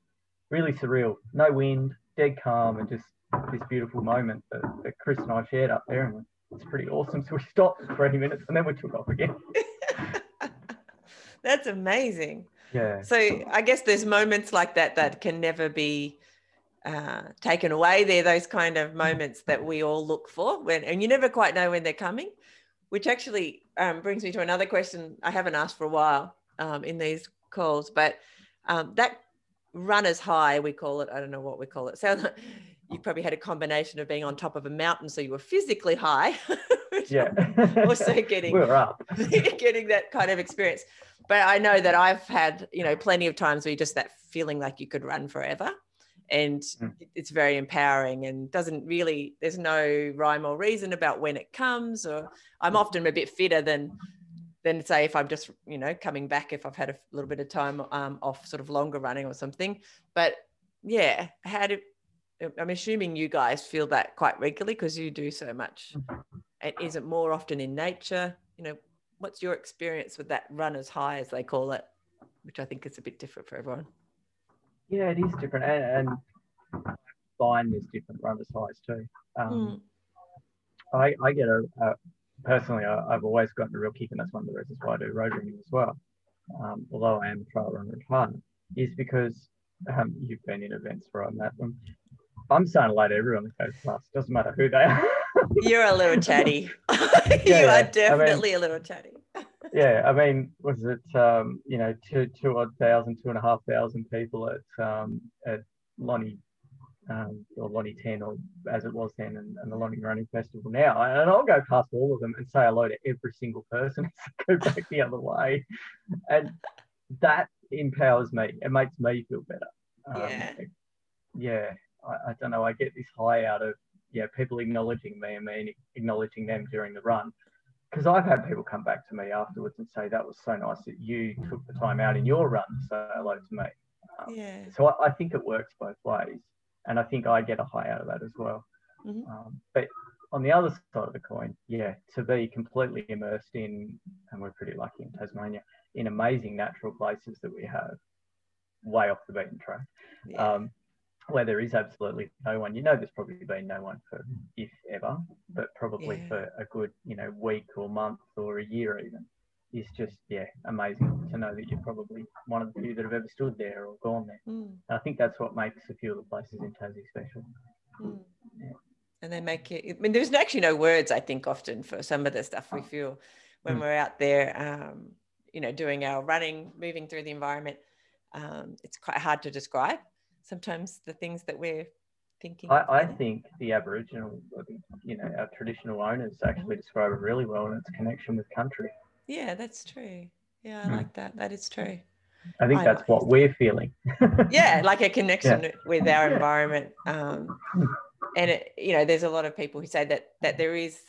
S2: really surreal. No wind, dead calm, and just this beautiful moment that, that Chris and I shared up there. And it's pretty awesome. So we stopped for 20 minutes and then we took off again.
S1: That's amazing.
S2: Yeah.
S1: So I guess there's moments like that that can never be uh, taken away. They're those kind of moments that we all look for when, and you never quite know when they're coming, which actually um, brings me to another question I haven't asked for a while um, in these calls, but um, that runner's high, we call it, I don't know what we call it. So you probably had a combination of being on top of a mountain, so you were physically high.
S2: yeah.
S1: also getting,
S2: we were up.
S1: getting that kind of experience. But I know that I've had, you know, plenty of times where you just that feeling like you could run forever and mm. it's very empowering and doesn't really there's no rhyme or reason about when it comes or i'm mm. often a bit fitter than than say if i'm just you know coming back if i've had a little bit of time um, off sort of longer running or something but yeah how do i'm assuming you guys feel that quite regularly because you do so much mm. and is it more often in nature you know what's your experience with that runner's high as they call it which i think is a bit different for everyone
S2: yeah, it is different, and, and find there's different runner's highs too. Um, mm. I, I get a, a personally, I, have always gotten a real kick, and that's one of the reasons why I do road running as well. Um, although I am a trail runner at heart, is because um, you've been in events where I'm at them. I'm saying hello to everyone that goes past. Doesn't matter who they are.
S1: You're a little chatty. you yeah, are definitely I mean, a little chatty
S2: yeah, I mean, was it um, you know two two odd thousand, two and a half thousand people at um, at Lonnie um, or Lonnie 10 or as it was then and, and, the Lonnie Running Festival now. And I'll go past all of them and say hello to every single person go back the other way. And that empowers me. It makes me feel better.
S1: Um, yeah.
S2: Yeah. I, I, don't know. I get this high out of yeah, people acknowledging me and me acknowledging them during the run because I've had people come back to me afterwards and say that was so nice that you took the time out in your run to say hello to me.
S1: Um, yeah.
S2: So I, I, think it works both ways, and I think I get a high out of that as well.
S1: Mm-hmm.
S2: Um, but on the other side of the coin, yeah, to be completely immersed in, and we're pretty lucky in Tasmania, in amazing natural places that we have, way off the beaten track. Yeah. Um, where there is absolutely no one. You know, there's probably been no one for if ever, but probably yeah. for a good, you know, week or month or a year even. Is just yeah, amazing to know that you're probably one of the few that have ever stood there or gone there.
S1: Mm.
S2: I think that's what makes a few of the places in Tassie special.
S1: Mm. Yeah. And they make it. I mean, there's actually no words. I think often for some of the stuff we oh. feel when mm. we're out there, um, you know, doing our running, moving through the environment. Um, it's quite hard to describe sometimes the things that we're thinking.
S2: I, I think the Aboriginal, you know, our traditional owners actually describe it really well in its connection with country.
S1: Yeah, that's true. Yeah, I mm. like that. That is true.
S2: I think I that's what we're feeling.
S1: yeah, like a connection yeah. with our environment. Um, hmm. and it, you know, there's a lot of people who say that that there is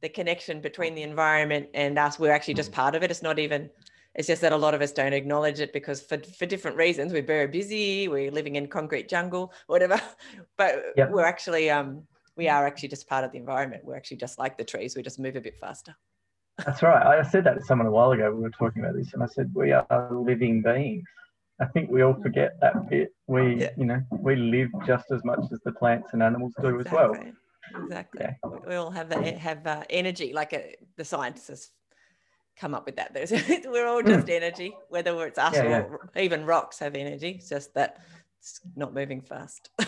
S1: the connection between the environment and us. We're actually just part of it. It's not even it's just that a lot of us don't acknowledge it because for, for different reasons, we're very busy, we're living in concrete jungle, whatever. But yep. we're actually, um, we are actually just part of the environment. We're actually just like the trees. We just move a bit faster.
S2: That's right. I said that to someone a while ago. We were talking about this, and I said we are living beings. I think we all forget that bit. We, yeah. you know, we live just as much as the plants and animals do exactly. as well.
S1: Exactly. Yeah. We all have that have uh, energy, like a, uh, the scientists come up with that. There's, we're all just mm. energy, whether it's us yeah, or even rocks have energy. It's just that it's not moving fast.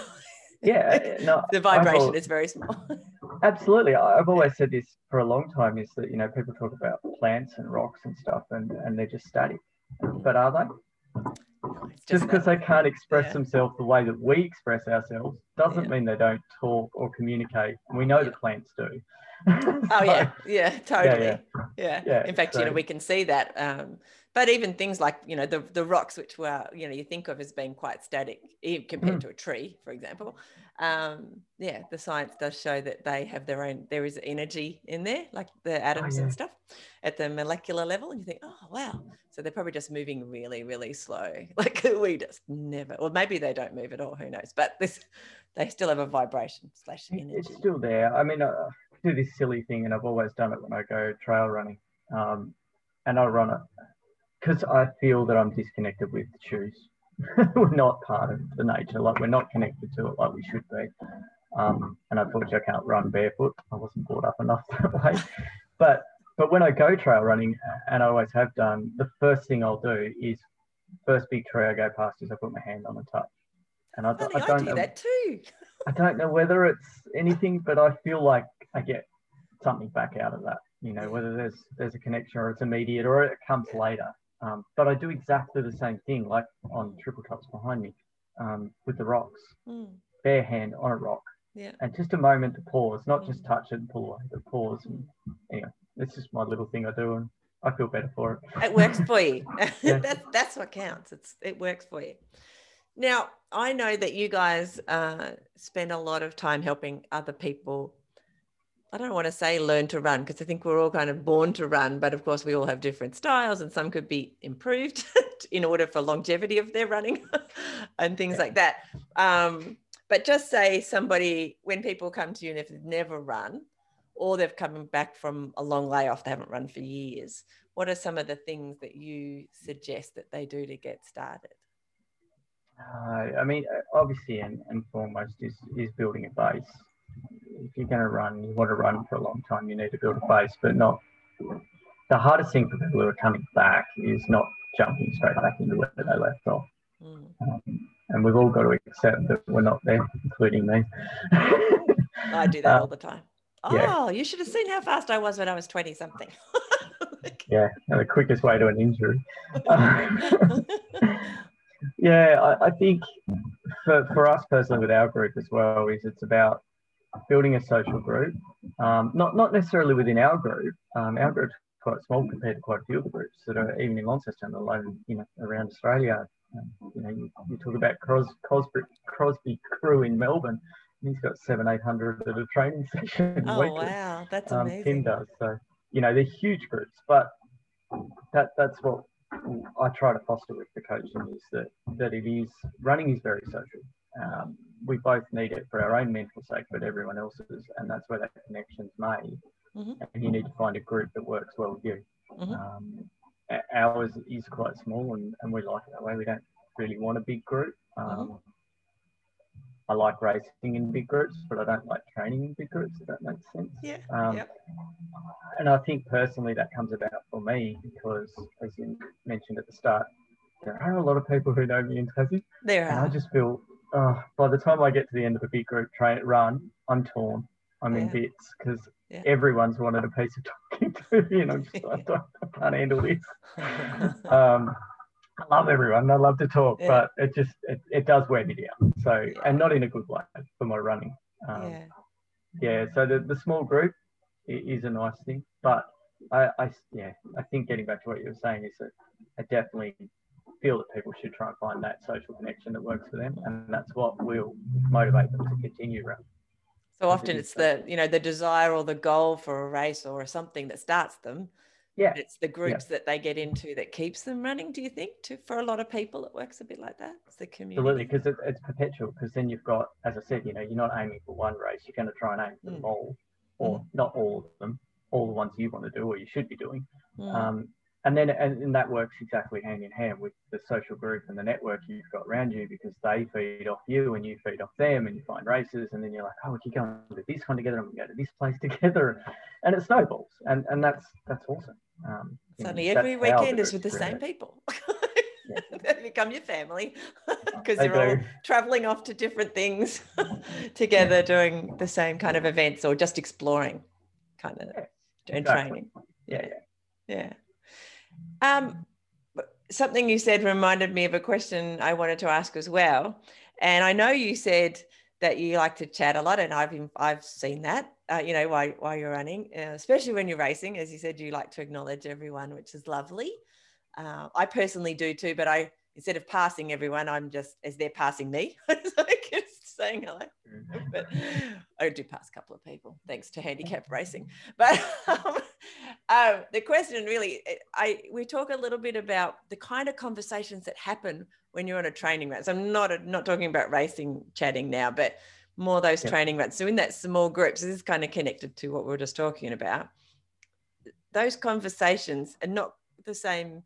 S2: yeah, no,
S1: the vibration is very small.
S2: absolutely, I've always said this for a long time: is that you know people talk about plants and rocks and stuff, and and they're just static, but are they? just because they can't express yeah. themselves the way that we express ourselves doesn't yeah. mean they don't talk or communicate. We know yeah. the plants do.
S1: oh yeah, yeah, totally. Yeah, yeah. yeah. In fact, so, you know, we can see that. Um, but even things like you know the the rocks, which were you know you think of as being quite static compared mm. to a tree, for example. Um, yeah, the science does show that they have their own. There is energy in there, like the oh, atoms oh, yeah. and stuff, at the molecular level, and you think, oh wow. So they're probably just moving really, really slow. Like we just never, or maybe they don't move at all. Who knows? But this, they still have a vibration slash energy.
S2: It's still there. I mean, uh, do this silly thing, and I've always done it when I go trail running. Um, and I run it because I feel that I'm disconnected with the shoes. we're not part of the nature, like we're not connected to it like we should be. Um, and unfortunately, I can't run barefoot. I wasn't brought up enough that way. But but when I go trail running, and I always have done, the first thing I'll do is first big tree I go past is I put my hand on the touch. And I,
S1: I, I don't I do know, that too.
S2: I don't know whether it's anything, but I feel like I get something back out of that. You know, whether there's there's a connection or it's immediate or it comes later. Um, but I do exactly the same thing, like on triple tops behind me, um, with the rocks, mm. bare hand on a rock,
S1: yeah.
S2: and just a moment to pause, not mm. just touch it and pull away, but pause. And anyway, it's just my little thing I do, and I feel better for
S1: it. It works for you. yeah. that's that's what counts. It's it works for you. Now I know that you guys uh, spend a lot of time helping other people I don't want to say learn to run because I think we're all kind of born to run, but of course we all have different styles and some could be improved in order for longevity of their running and things like that. Um, but just say somebody, when people come to you and if they've never run or they've come back from a long layoff, they haven't run for years, what are some of the things that you suggest that they do to get started?
S2: Uh, I mean, obviously, and, and foremost is, is building a base if you're going to run, you want to run for a long time, you need to build a base, but not. The hardest thing for people who are coming back is not jumping straight back into where they left off. Mm. Um, and we've all got to accept that we're not there, including me.
S1: I do that uh, all the time. Oh, yeah. you should have seen how fast I was when I was 20 something.
S2: yeah, the quickest way to an injury. yeah, I, I, think for, for us personally with our group as well is it's about building a social group, um, not not necessarily within our group. Um, our group's quite small compared to quite a few of the groups that are even in Launceston, alone, you know, around Australia. Um, you know, you, you, talk about Cros, Cosby, Crosby Crew in Melbourne. He's got seven, eight hundred at a training session.
S1: Oh weekly. wow, that's um, amazing.
S2: Tim does so. You know, they're huge groups, but that that's what I try to foster with the coaching is that that it is running is very social. Um, we both need it for our own mental sake, but everyone else's, and that's where that connection's made. Mm-hmm. And you need to find a group that works well with you. Mm-hmm. Um, ours is quite small, and, and we like it that way. We don't really want a big group. Um, mm-hmm. I like racing in big groups, but I don't like training in big groups. If that makes sense.
S1: Yeah. Um, yep.
S2: And I think personally that comes about for me because, as you mentioned at the start, there are a lot of people who know me in Tassie.
S1: There are.
S2: I just feel uh, by the time I get to the end of a big group train run, I'm torn. I'm yeah. in bits because yeah. everyone's wanted a piece of talking to me, and I'm just I, I can't handle this. um, I love everyone. I love to talk, yeah. but it just it, it does wear me down. So and not in a good way for my running. Um, yeah. Yeah. So the, the small group is a nice thing, but I, I yeah I think getting back to what you were saying is that I definitely feel that people should try and find that social connection that works for them, and that's what will motivate them to continue running.
S1: So often it's the you know the desire or the goal for a race or something that starts them.
S2: Yeah,
S1: it's the groups yeah. that they get into that keeps them running. Do you think? To for a lot of people, it works a bit like that. It's the community.
S2: Absolutely, because it, it's perpetual. Because then you've got, as I said, you know, you're not aiming for one race. You're going to try and aim for mm. them all, or mm. not all of them, all the ones you want to do or you should be doing. Mm. Um, and then and, and, that works exactly hand in hand with the social group and the network you've got around you because they feed off you and you feed off them and you find races and then you're like oh we keep going to this one together and we go to this place together. And it snowballs. And and that's that's awesome. Um,
S1: suddenly every weekend is with the same people. They become your family because they are all traveling off to different things together yeah. doing the same kind of events or just exploring kind of yeah, exactly. training.
S2: Yeah yeah.
S1: Yeah um, something you said reminded me of a question I wanted to ask as well. And I know you said that you like to chat a lot, and I've I've seen that. Uh, you know, while while you're running, uh, especially when you're racing, as you said, you like to acknowledge everyone, which is lovely. Uh, I personally do too, but I instead of passing everyone, I'm just as they're passing me. saying hello. Mm-hmm. but I do pass a couple of people thanks to handicap racing. But um, um, the question really, I we talk a little bit about the kind of conversations that happen when you're on a training run. So I'm not a, not talking about racing chatting now, but more those training runs. So in that small groups, this is kind of connected to what we are just talking about. Those conversations are not the same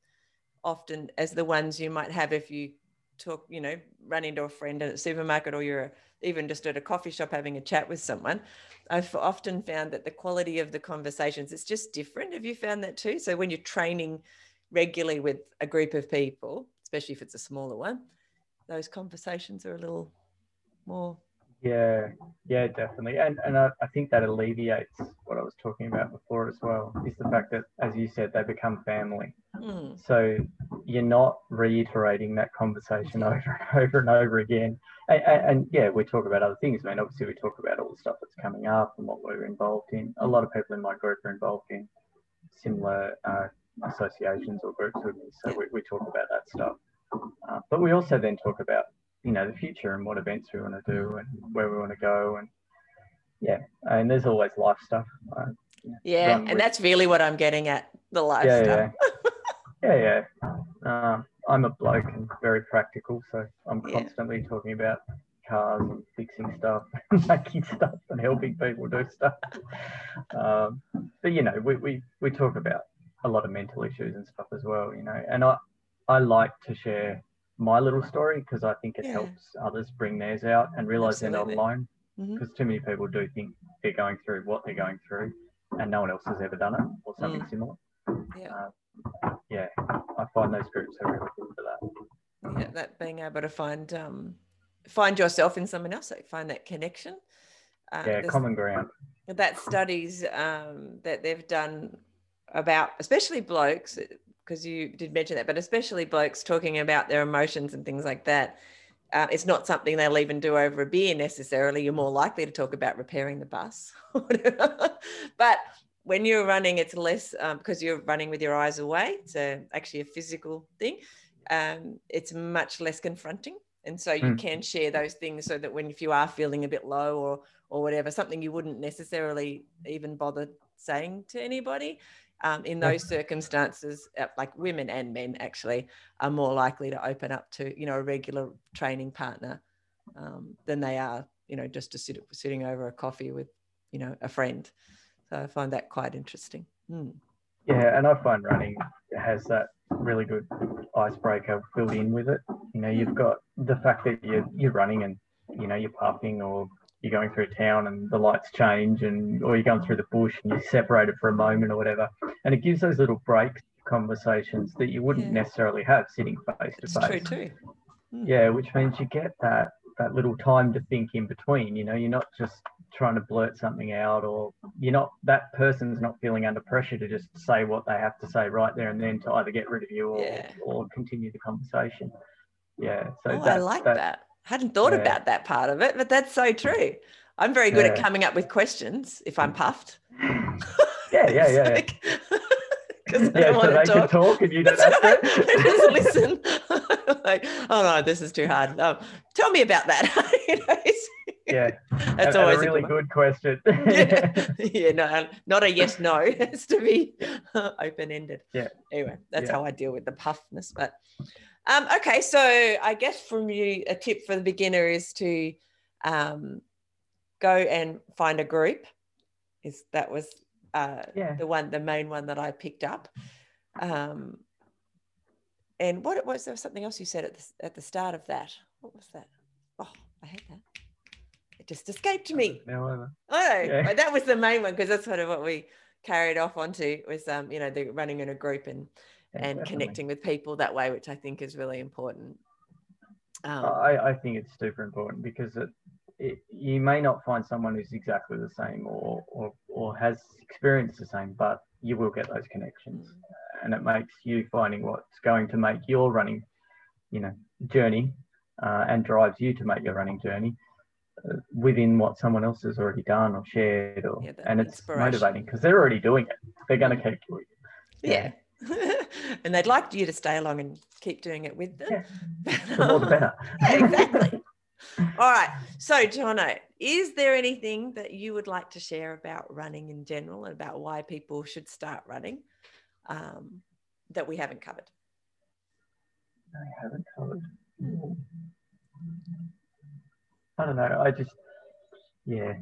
S1: often as the ones you might have if you talk, you know, run into a friend at a supermarket or you're even just at a coffee shop having a chat with someone. I've often found that the quality of the conversations is just different. Have you found that too? So when you're training regularly with a group of people, especially if it's a smaller one, those conversations are a little more
S2: yeah, yeah, definitely. And and I, I think that alleviates what I was talking about before as well, is the fact that, as you said, they become family.
S1: Mm,
S2: So you're not reiterating that conversation over and over and over again. And, and, and yeah, we talk about other things. I mean, obviously, we talk about all the stuff that's coming up and what we're involved in. A lot of people in my group are involved in similar uh, associations or groups with me. So we, we talk about that stuff. Uh, but we also then talk about you know the future and what events we want to do and where we want to go and yeah and there's always life stuff uh,
S1: yeah
S2: run
S1: and
S2: with-
S1: that's really what i'm getting at the life
S2: yeah
S1: stuff
S2: yeah yeah yeah um, i'm a bloke and very practical so i'm
S1: Yeah.
S2: constantly talking about cars and fixing stuff and making stuff and helping people do stuff um, but you know we, we we talk about a lot of mental issues and stuff as well you know and i i like to share my little story because i think it
S1: Yeah.
S2: helps others bring theirs out and realize they're not
S1: Absolutely.
S2: alone because too many people do think they're going through what they're going through and no one else has ever done it or something
S1: Mm.
S2: similar
S1: yeah.
S2: Yeah i find those groups are really good for that.
S1: Yeah that being able to find um find yourself in someone else like find that connection. Uh,
S2: yeah common ground.
S1: That studies um, that they've done about especially blokes because you did mention that but especially blokes talking about their emotions and things like that uh, it's not something they'll even do over a beer necessarily. You're more likely to talk about repairing the bus but when you're running it's less um, because you're running with your eyes away it's a, actually a physical thing um, it's much less confronting and so you
S2: Mm.
S1: can share those things so that when if you are feeling a bit low or or whatever, something you wouldn't necessarily even bother saying to anybody. Um, in those circumstances, uh, like women and men actually are more likely to open up to, you know, a regular training partner um, than they are, you know, just to sit sitting over a coffee with, you know, a friend. So I find that quite interesting. Mm.
S2: yeah and i find running has that really good icebreaker built in with it you know you've got the fact that you're, you're running and you know you're puffing or you're going through town and the lights change and or you're going through the bush and you're separated for a moment or whatever and it gives those little breaks conversations that you wouldn't
S1: Yeah.
S2: necessarily have sitting face to
S1: face. True too.
S2: yeah which means you get that that little time to think in between you know you're not just trying to blurt something out or you're not that person's not feeling under pressure to just say what they have to say right there and then to either get rid of you or,
S1: Yeah.
S2: or continue the conversation yeah so
S1: oh, I
S2: that,
S1: like that. hadn't thought
S2: yeah.
S1: about that part of it, but that's so true. I'm very good at coming up with questions if I'm puffed.
S2: yeah yeah yeah yeah,
S1: Because I
S2: yeah
S1: don't
S2: so they
S1: to
S2: can
S1: talk.
S2: talk and you don't have
S1: I just listen. like, oh no, this is too hard. Um, tell me about that. You know,
S2: yeah
S1: that's
S2: and- and a really
S1: good.
S2: good question
S1: yeah. yeah, no, not a yes, no. It has to be open ended.
S2: Yeah.
S1: Anyway, that's
S2: Yeah.
S1: how I deal with the puffness. But um, okay, so I guess from you, a tip for the beginner is to um, go and find a group. Is that was uh,
S2: yeah
S1: the one, the main one that I picked up. Um, and what was there was something else you said at the, at the start of that? What was that? Oh, I hate that. It just escaped me.
S2: now over.
S1: Know,
S2: Yeah.
S1: but that was the main one because that's sort of what we carried off onto was um, you know, the running in a group and
S2: Yeah,
S1: and
S2: definitely.
S1: connecting with people that way, which I think is really important. Um,
S2: I, I think it's super important because it, it, you may not find someone who's exactly the same or, or, or has experienced the same, but you will get those connections. And it makes you finding what's going to make your running, you know, journey uh, and drives you to make your running journey uh, within what someone else has already done or shared. Or,
S1: Yeah,
S2: and it's motivating because they're already doing it. They're going to keep doing it.
S1: yeah. and they'd like you to stay along and keep doing it with them.
S2: Yeah. The more the better.
S1: Yeah, exactly. All right. So, Johnno, is there anything that you would like to share about running in general and about why people should start running um, that we haven't covered?
S2: I haven't covered. I don't know. I just, yeah.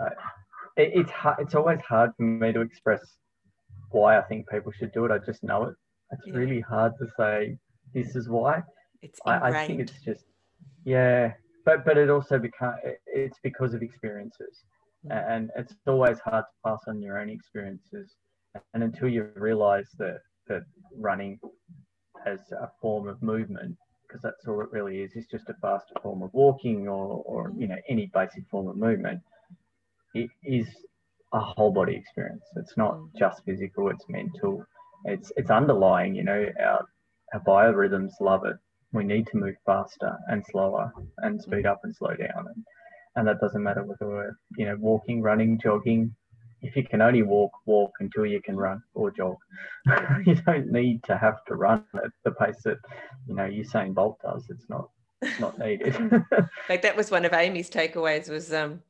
S2: Uh, it, it's hard. It's always hard for me to express why I think people should do it. I just know it. It's
S1: Yeah.
S2: really hard to say this is why.
S1: It's
S2: I. I think it's just, yeah. But but it also become it's because of experiences,
S1: Mm.
S2: and it's always hard to pass on your own experiences. And until you realise that that running as a form of movement because that's all it really is. It's just a faster form of walking or, or you know any basic form of movement. It is a whole body experience. It's not
S1: Mm.
S2: just physical. It's mental. It's it's underlying. You know our our biorhythms love it. We need to move faster and slower and speed up and slow down, and, and that doesn't matter whether we're you know walking, running, jogging. If you can only walk, walk until you can run or jog. you don't need to have to run at the pace that you know Usain Bolt does. It's not it's not needed.
S1: Like that was one of Amy's takeaways was um,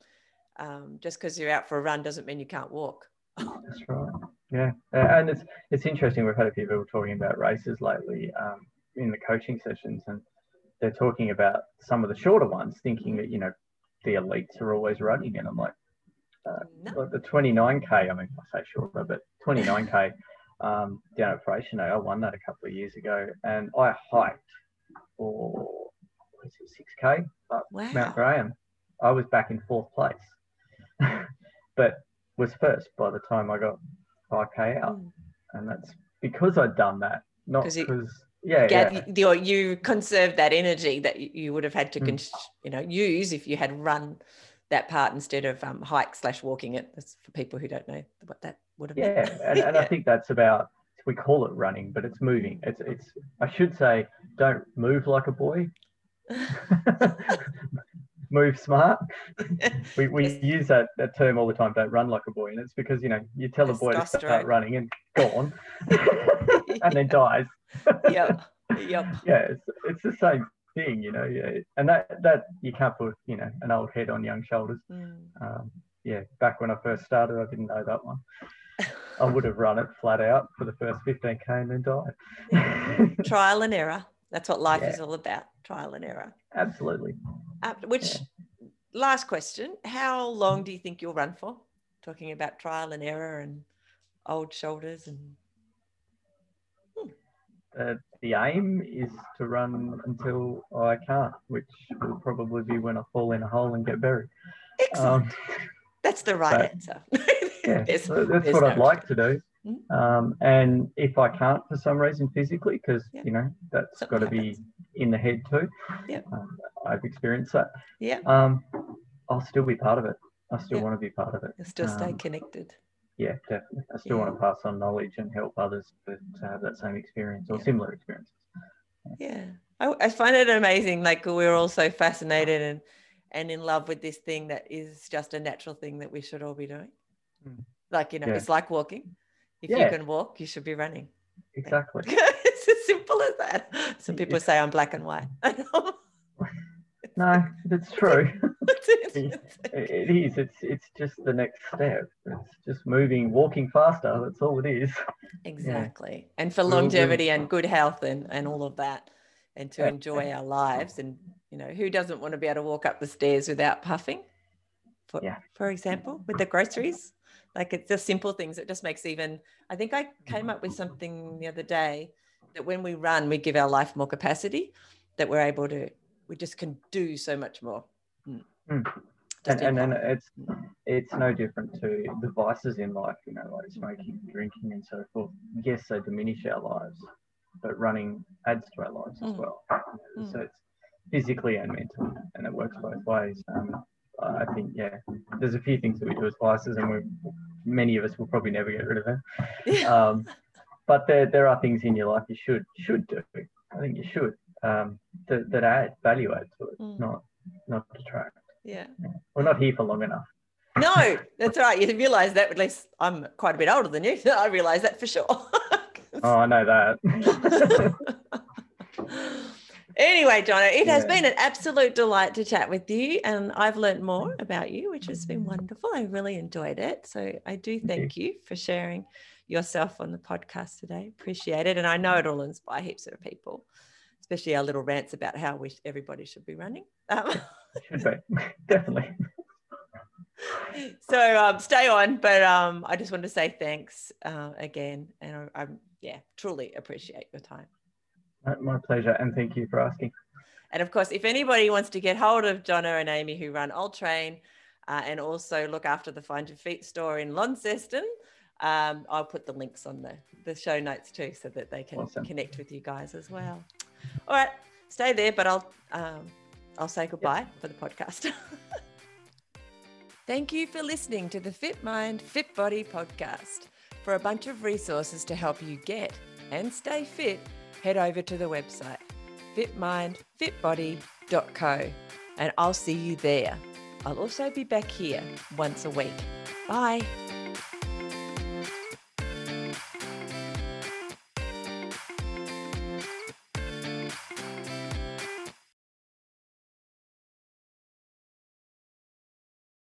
S1: um, just because you're out for a run doesn't mean you can't walk.
S2: That's right. Yeah, and it's it's interesting. We've had a few people talking about races lately um, in the coaching sessions, and they're talking about some of the shorter ones, thinking that you know the elites are always running, and I'm like,
S1: No.
S2: like the 29k. I mean, I say shorter, but 29k um, down at Freycinet. I won that a couple of years ago, and I hiked for what is it, 6k up
S1: Wow.
S2: Mount Graham. I was back in fourth place, but was first by the time I got 5k out,
S1: Mm.
S2: and that's because I'd done that, not because yeah,
S1: Gath-
S2: yeah,
S1: you, you conserved that energy that you, would have had to
S2: Mm.
S1: you know use if you had run that part instead of um, hike slash walking it. That's for people who don't know what that would have been.
S2: yeah,
S1: meant.
S2: and, and I think that's about we call it running, but it's moving. It's it's I should say don't move like a boy. move smart. We, we
S1: Yes.
S2: use that, that term all the time, don't run like a boy. And it's because, you know, you tell a boy to start running and gone and then dies.
S1: Yep. Yep.
S2: Yeah, it's, it's the same thing, you know. Yeah. And that, that you can't put, you know, an old head on young shoulders.
S1: Mm.
S2: Um, yeah, back when I first started, I didn't know that one. I would have run it flat out for the first 15k and then died.
S1: Trial and error. That's what life
S2: Yeah.
S1: is all about. Trial and error.
S2: Absolutely.
S1: Uh, which last question? How long do you think you'll run for? Talking about trial and error and old shoulders and
S2: Uh, the aim is to run until I can't, which will probably be when I fall in a hole and get buried.
S1: excellent.
S2: Um,
S1: That's the right answer.
S2: yeah, that's what
S1: no
S2: I'd like to do.
S1: Mm.
S2: Um, and if I can't for some reason physically, because
S1: Yeah.
S2: you know that's got to be in the head too.
S1: Yep.
S2: Um, I've experienced that.
S1: Yeah,
S2: Um, I'll still be part of it. I still
S1: Yeah.
S2: want to be part of it.
S1: you'll still stay
S2: Um,
S1: connected.
S2: Yeah, definitely. I still want to pass on knowledge and help others to, have that same experience or
S1: Yeah.
S2: similar experiences.
S1: Yeah, I, I find it amazing. Like we're all so fascinated and and in love with this thing that is just a natural thing that we should all be doing.
S2: Mm.
S1: Like you know,
S2: Yeah.
S1: it's like walking. If you can walk, you should be running.
S2: Exactly.
S1: it's as simple as that. Some people say I'm black and white.
S2: No, it's true. It is. It's it's just the next step. It's just moving, walking faster. That's all it is.
S1: exactly. And for
S2: We're
S1: longevity and good health and, and all of that, and to
S2: Yeah.
S1: enjoy our lives. And, you know, who doesn't want to be able to walk up the stairs without puffing? For,
S2: Yeah.
S1: for example, with the groceries. Like it's just simple things. It just makes even, I think I came up with something the other day that when we run, we give our life more capacity, that we're able to, we just can do so much more. Mm.
S2: Mm. And, and then it's it's no different to the vices in life, you know, like smoking, drinking, and so forth. Yes, they diminish our lives, but running adds to our lives as
S1: Mm.
S2: well.
S1: Mm.
S2: So it's physically and mentally, and it works both ways. Um, I think, yeah, there's a few things that we do as vices, and we many of us will probably never get rid of them. Um, but there, there are things in your life you should should do. I think you should um, that, that add value add to it,
S1: Mm.
S2: not not detract.
S1: Yeah.
S2: We're not here for long enough.
S1: No, that's right. You realize that, at least I'm quite a bit older than you. I realize that for sure.
S2: Oh, I know that.
S1: anyway, Johnno, it has been an absolute delight to chat with you, and I've learned more about you, which has been wonderful. I really enjoyed it. So I do thank you for sharing yourself on the podcast today. Appreciate it. And I know it'll inspire heaps of people, especially our little rants about how we everybody should be running. Um,
S2: should be definitely.
S1: so um, stay on, but um, I just want to say thanks uh, again, and I, I'm yeah truly appreciate your time.
S2: My- My pleasure, and thank you for asking.
S1: And of course, if anybody wants to get hold of Johnno and Amy who run Ultrain uh, and also look after the Find Your Feet store in Launceston, um, I'll put the links on the, the show notes too so that they can
S2: Awesome.
S1: connect with you guys as well. All right. stay there, but I'll um, I'll say goodbye yep. for the podcast. Thank you for listening to the Fit Mind, Fit Body podcast. For a bunch of resources to help you get and stay fit, head over to the website fitmindfitbody.co and I'll see you there. I'll also be back here once a week. Bye.